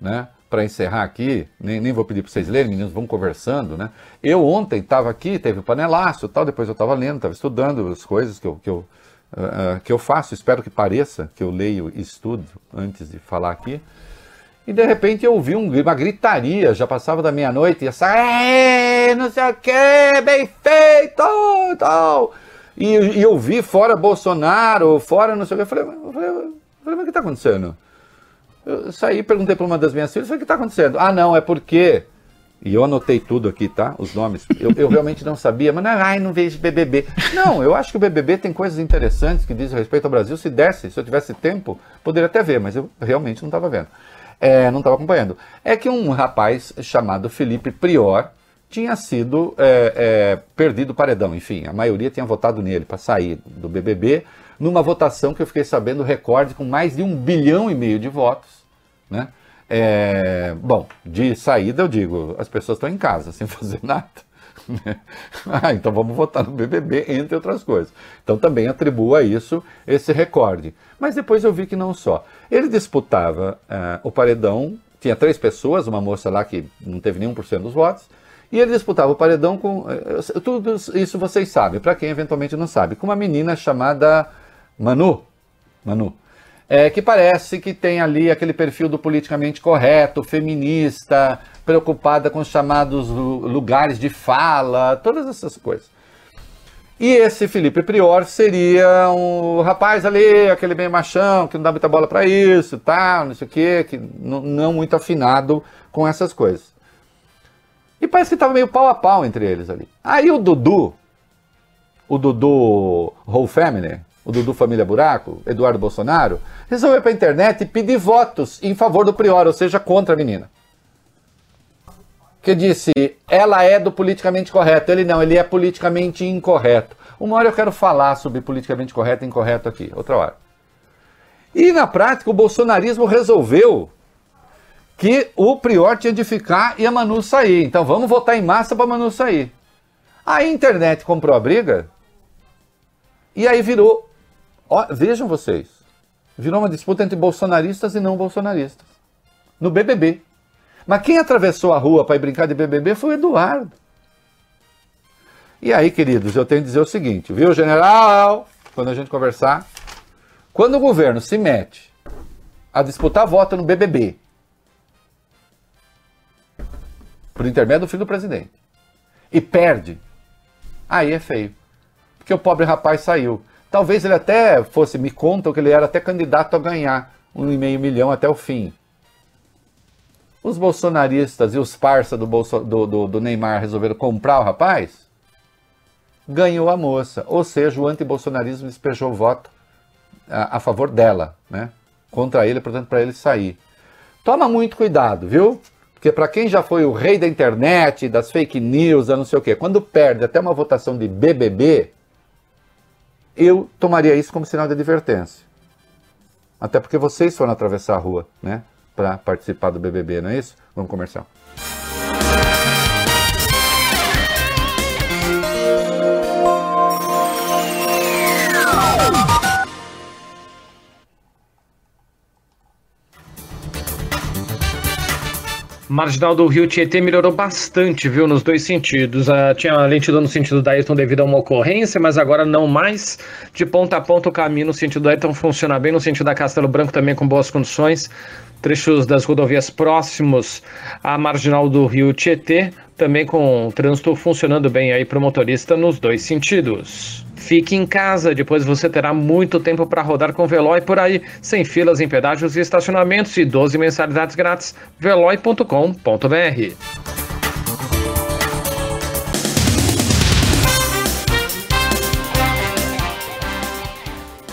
[SPEAKER 2] né? Para encerrar aqui, nem, nem vou pedir para vocês lerem, meninos, vão conversando, né? Eu ontem estava aqui, teve o panelaço tal, depois eu estava lendo, estava estudando as coisas que eu, que, eu, uh, que eu faço, espero que pareça que eu leio e estudo antes de falar aqui. E de repente eu ouvi um, uma gritaria, já passava da meia-noite, e essa, não sei o que, bem feito, tal. E, e eu vi fora Bolsonaro, fora não sei o que. Eu falei, eu falei, eu falei mas o que está acontecendo? Eu saí, perguntei para uma das minhas filhas, o que está acontecendo? Ah, não, é porque. E eu anotei tudo aqui, tá? Os nomes. Eu, eu realmente não sabia, mas não, ai, não vejo BBB. Não, eu acho que o BBB tem coisas interessantes que dizem respeito ao Brasil. Se desse, se eu tivesse tempo, poderia até ver, mas eu realmente não estava vendo é, não estava acompanhando. É que um rapaz chamado Felipe Prior tinha sido é, é, perdido o paredão. Enfim, a maioria tinha votado nele para sair do BBB, numa votação que eu fiquei sabendo recorde com mais de um bilhão e meio de votos. Né? É, bom, de saída eu digo, as pessoas estão em casa (laughs) sem fazer nada. (laughs) ah, então vamos votar no BBB, entre outras coisas. Então também atribuo a isso esse recorde. Mas depois eu vi que não só. Ele disputava uh, o paredão, tinha três pessoas, uma moça lá que não teve nenhum por cento dos votos, e ele disputava o paredão com. Uh, tudo isso vocês sabem, para quem eventualmente não sabe, com uma menina chamada Manu. Manu é, que parece que tem ali aquele perfil do politicamente correto, feminista, preocupada com os chamados lugares de fala, todas essas coisas. E esse Felipe Prior seria um rapaz ali, aquele bem machão, que não dá muita bola para isso, tal, não sei o quê, que não muito afinado com essas coisas. E parece que estava meio pau a pau entre eles ali. Aí o Dudu, o Dudu Whole Family, o Dudu Família Buraco, Eduardo Bolsonaro, resolveu para a internet pedir votos em favor do Prior, ou seja, contra a menina que disse, ela é do politicamente correto. Ele não, ele é politicamente incorreto. Uma hora eu quero falar sobre politicamente correto e incorreto aqui, outra hora. E na prática, o bolsonarismo resolveu que o Prior tinha de ficar e a Manu sair. Então vamos votar em massa para Manu sair. A internet comprou a briga e aí virou. Ó, vejam vocês. Virou uma disputa entre bolsonaristas e não bolsonaristas. No BBB. Mas quem atravessou a rua para ir brincar de BBB foi o Eduardo. E aí, queridos, eu tenho que dizer o seguinte, viu, general? Quando a gente conversar, quando o governo se mete a disputar voto no BBB, por intermédio do filho do presidente, e perde, aí é feio. Porque o pobre rapaz saiu. Talvez ele até fosse, me contam que ele era até candidato a ganhar um e meio milhão até o fim. Os bolsonaristas e os parça do, Bolso, do, do, do Neymar resolveram comprar o rapaz? Ganhou a moça. Ou seja, o antibolsonarismo despejou o voto a, a favor dela, né? Contra ele, portanto, para ele sair. Toma muito cuidado, viu? Porque para quem já foi o rei da internet, das fake news, não sei o quê, quando perde até uma votação de BBB, eu tomaria isso como sinal de advertência. Até porque vocês foram atravessar a rua, né? para participar do BBB, não é isso? Vamos comercial.
[SPEAKER 11] Marginal do Rio Tietê melhorou bastante, viu, nos dois sentidos. Uh, tinha lentidão no sentido da Ayrton devido a uma ocorrência, mas agora não mais. De ponta a ponta o caminho no sentido da Ayrton funciona bem, no sentido da Castelo Branco também com boas condições trechos das rodovias próximos à marginal do rio Tietê, também com o trânsito funcionando bem aí para o motorista nos dois sentidos. Fique em casa, depois você terá muito tempo para rodar com Veloy por aí, sem filas em pedágios e estacionamentos e 12 mensalidades grátis. veloy.com.br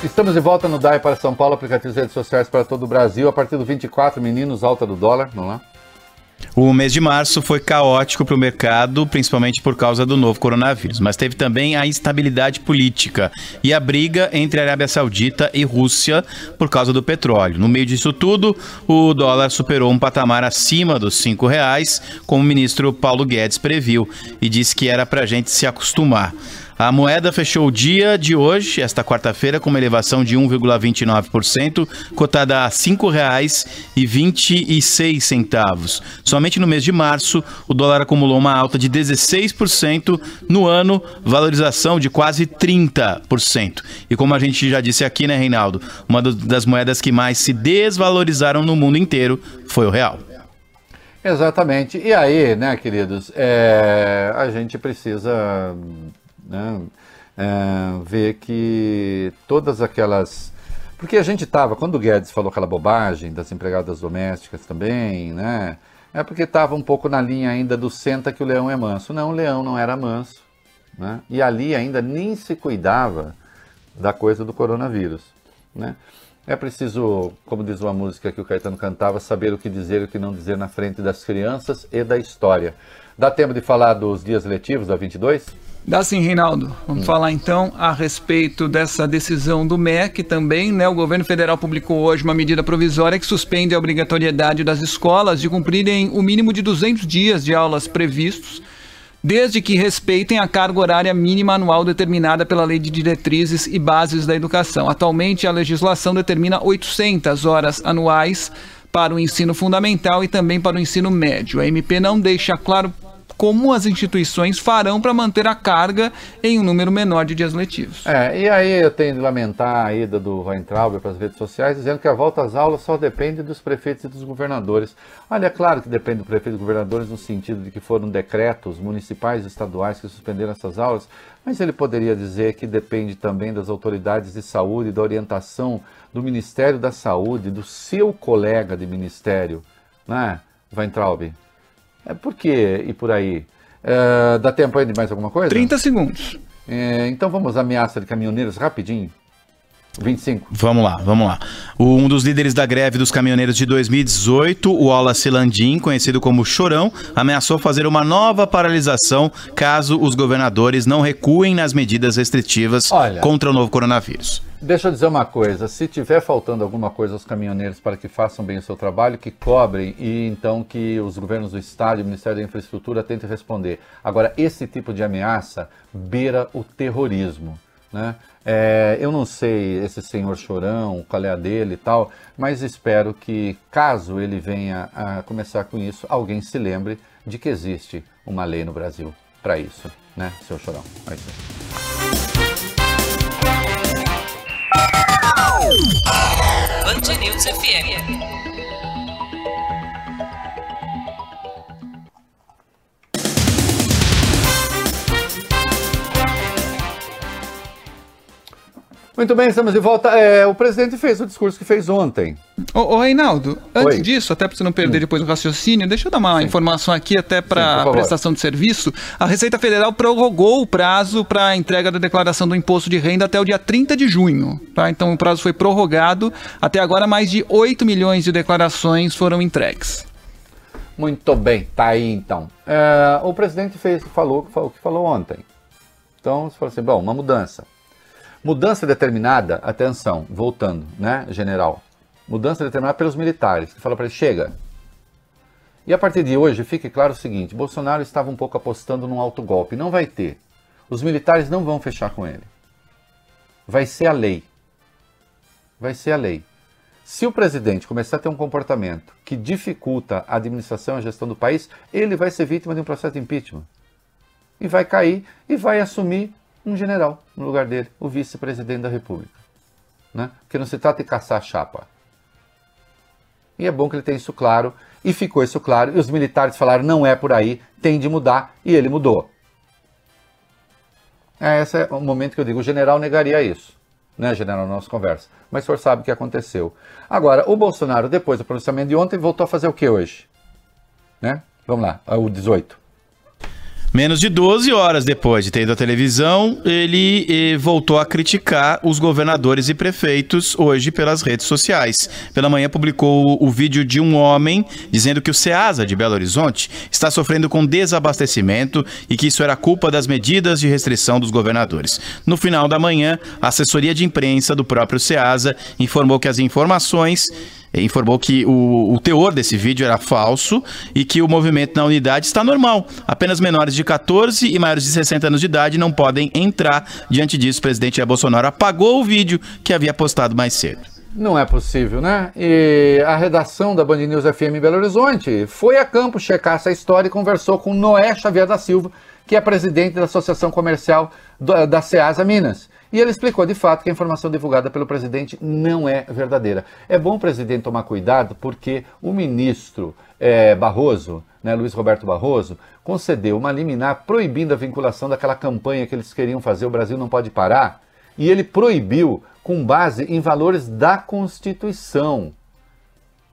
[SPEAKER 2] Estamos de volta no DAI para São Paulo, aplicativos e redes sociais para todo o Brasil. A partir do 24, meninos, alta do dólar. Vamos lá.
[SPEAKER 6] O mês de março foi caótico para o mercado, principalmente por causa do novo coronavírus, mas teve também a instabilidade política e a briga entre a Arábia Saudita e Rússia por causa do petróleo. No meio disso tudo, o dólar superou um patamar acima dos cinco reais, como o ministro Paulo Guedes previu e disse que era para a gente se acostumar. A moeda fechou o dia de hoje, esta quarta-feira, com uma elevação de 1,29%, cotada a R$ 5,26. Somente no mês de março, o dólar acumulou uma alta de 16%, no ano, valorização de quase 30%. E como a gente já disse aqui, né, Reinaldo, uma das moedas que mais se desvalorizaram no mundo inteiro foi o real.
[SPEAKER 2] Exatamente. E aí, né, queridos, é, a gente precisa né? É, ver que todas aquelas. Porque a gente estava, quando o Guedes falou aquela bobagem das empregadas domésticas também, né? É porque estava um pouco na linha ainda do senta que o leão é manso. Não, o leão não era manso. Né? E ali ainda nem se cuidava da coisa do coronavírus. Né? É preciso, como diz uma música que o Caetano cantava, saber o que dizer e o que não dizer na frente das crianças e da história. Dá tempo de falar dos dias letivos da 22?
[SPEAKER 7] Dá sim, Reinaldo. Vamos hum. falar então a respeito dessa decisão do MEC também, né? O governo federal publicou hoje uma medida provisória que suspende a obrigatoriedade das escolas de cumprirem o mínimo de 200 dias de aulas previstos, desde que respeitem a carga horária mínima anual determinada pela Lei de Diretrizes e Bases da Educação. Atualmente, a legislação determina 800 horas anuais para o ensino fundamental e também para o ensino médio. A MP não deixa claro como as instituições farão para manter a carga em um número menor de dias letivos.
[SPEAKER 2] É, e aí eu tenho de lamentar a ida do Weintraub para as redes sociais, dizendo que a volta às aulas só depende dos prefeitos e dos governadores. Olha, é claro que depende do prefeito e governadores no sentido de que foram decretos municipais e estaduais que suspenderam essas aulas, mas ele poderia dizer que depende também das autoridades de saúde, da orientação do Ministério da Saúde, do seu colega de ministério, né, Weintraub? É por quê e por aí? É, dá tempo aí de mais alguma coisa?
[SPEAKER 7] 30 segundos.
[SPEAKER 2] É, então vamos à ameaça de caminhoneiros rapidinho. 25.
[SPEAKER 6] Vamos lá, vamos lá. Um dos líderes da greve dos caminhoneiros de 2018, o Wallace Landim, conhecido como Chorão, ameaçou fazer uma nova paralisação caso os governadores não recuem nas medidas restritivas
[SPEAKER 2] Olha.
[SPEAKER 6] contra o novo coronavírus.
[SPEAKER 2] Deixa eu dizer uma coisa: se tiver faltando alguma coisa aos caminhoneiros para que façam bem o seu trabalho, que cobrem e então que os governos do Estado e o Ministério da Infraestrutura tentem responder. Agora, esse tipo de ameaça beira o terrorismo. Né? É, eu não sei esse senhor chorão, qual é a dele e tal, mas espero que, caso ele venha a começar com isso, alguém se lembre de que existe uma lei no Brasil para isso, né, seu chorão? É isso.
[SPEAKER 1] Band News FM.
[SPEAKER 2] Muito bem, estamos de volta. É, o presidente fez o discurso que fez ontem.
[SPEAKER 7] Ô, ô Reinaldo, antes
[SPEAKER 2] Oi.
[SPEAKER 7] disso, até para você não perder depois o raciocínio, deixa eu dar uma informação aqui até
[SPEAKER 2] Sim,
[SPEAKER 7] para prestação de serviço. A Receita Federal prorrogou o prazo para a entrega da declaração do imposto de renda até o dia 30 de junho. Tá? Então o prazo foi prorrogado. Até agora, mais de 8 milhões de declarações foram entregues.
[SPEAKER 2] Muito bem, tá aí então. É, o presidente fez, falou o que falou ontem. Então, você falou assim, bom, uma mudança. Mudança determinada, atenção, voltando, né, general? Mudança determinada pelos militares, que fala para ele, chega. E a partir de hoje, fique claro o seguinte, Bolsonaro estava um pouco apostando num autogolpe, não vai ter. Os militares não vão fechar com ele. Vai ser a lei. Vai ser a lei. Se o presidente começar a ter um comportamento que dificulta a administração e a gestão do país, ele vai ser vítima de um processo de impeachment. E vai cair e vai assumir um general no lugar dele, o vice-presidente da República. Né? Porque não se trata de caçar a chapa. E é bom que ele tenha isso claro, e ficou isso claro, e os militares falaram, não é por aí, tem de mudar, e ele mudou. É, esse é o momento que eu digo, o general negaria isso, né, general, na nossa conversa. Mas o senhor sabe o que aconteceu. Agora, o Bolsonaro, depois do pronunciamento de ontem, voltou a fazer o que hoje? Né? Vamos lá, é o 18.
[SPEAKER 6] Menos de 12 horas depois de ter ido à televisão, ele eh, voltou a criticar os governadores e prefeitos hoje pelas redes sociais. Pela manhã publicou o vídeo de um homem dizendo que o SEASA de Belo Horizonte está sofrendo com desabastecimento e que isso era culpa das medidas de restrição dos governadores. No final da manhã, a assessoria de imprensa do próprio SEASA informou que as informações informou que o, o teor desse vídeo era falso e que o movimento na unidade está normal. Apenas menores de 14 e maiores de 60 anos de idade não podem entrar. Diante disso, o presidente Jair Bolsonaro apagou o vídeo que havia postado mais cedo.
[SPEAKER 2] Não é possível, né? E a redação da Band News FM em Belo Horizonte foi a campo checar essa história e conversou com Noé Xavier da Silva, que é presidente da Associação Comercial do- da Ceasa Minas. E ele explicou de fato que a informação divulgada pelo presidente não é verdadeira. É bom o presidente tomar cuidado porque o ministro eh, Barroso, né, Luiz Roberto Barroso, concedeu uma liminar proibindo a vinculação daquela campanha que eles queriam fazer, o Brasil não pode parar, e ele proibiu com base em valores da Constituição.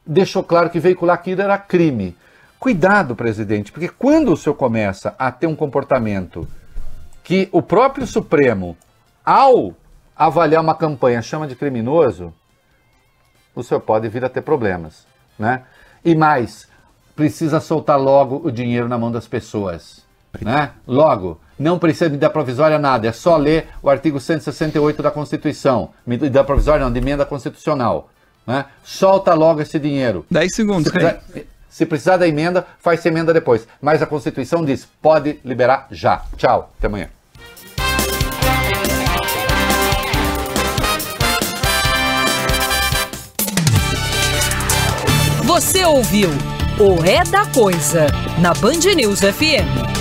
[SPEAKER 2] Deixou claro que veicular aquilo era crime. Cuidado, presidente, porque quando o senhor começa a ter um comportamento que o próprio Supremo, ao avaliar uma campanha, chama de criminoso, o senhor pode vir a ter problemas, né? E mais, precisa soltar logo o dinheiro na mão das pessoas, né? Logo, não precisa de medida provisória nada, é só ler o artigo 168 da Constituição, medida provisória não, de emenda constitucional, né? Solta logo esse dinheiro.
[SPEAKER 7] 10 segundos,
[SPEAKER 2] Se precisar, se precisar da emenda, faz emenda depois. Mas a Constituição diz, pode liberar já. Tchau, até amanhã.
[SPEAKER 1] Você ouviu O É da Coisa, na Band News FM.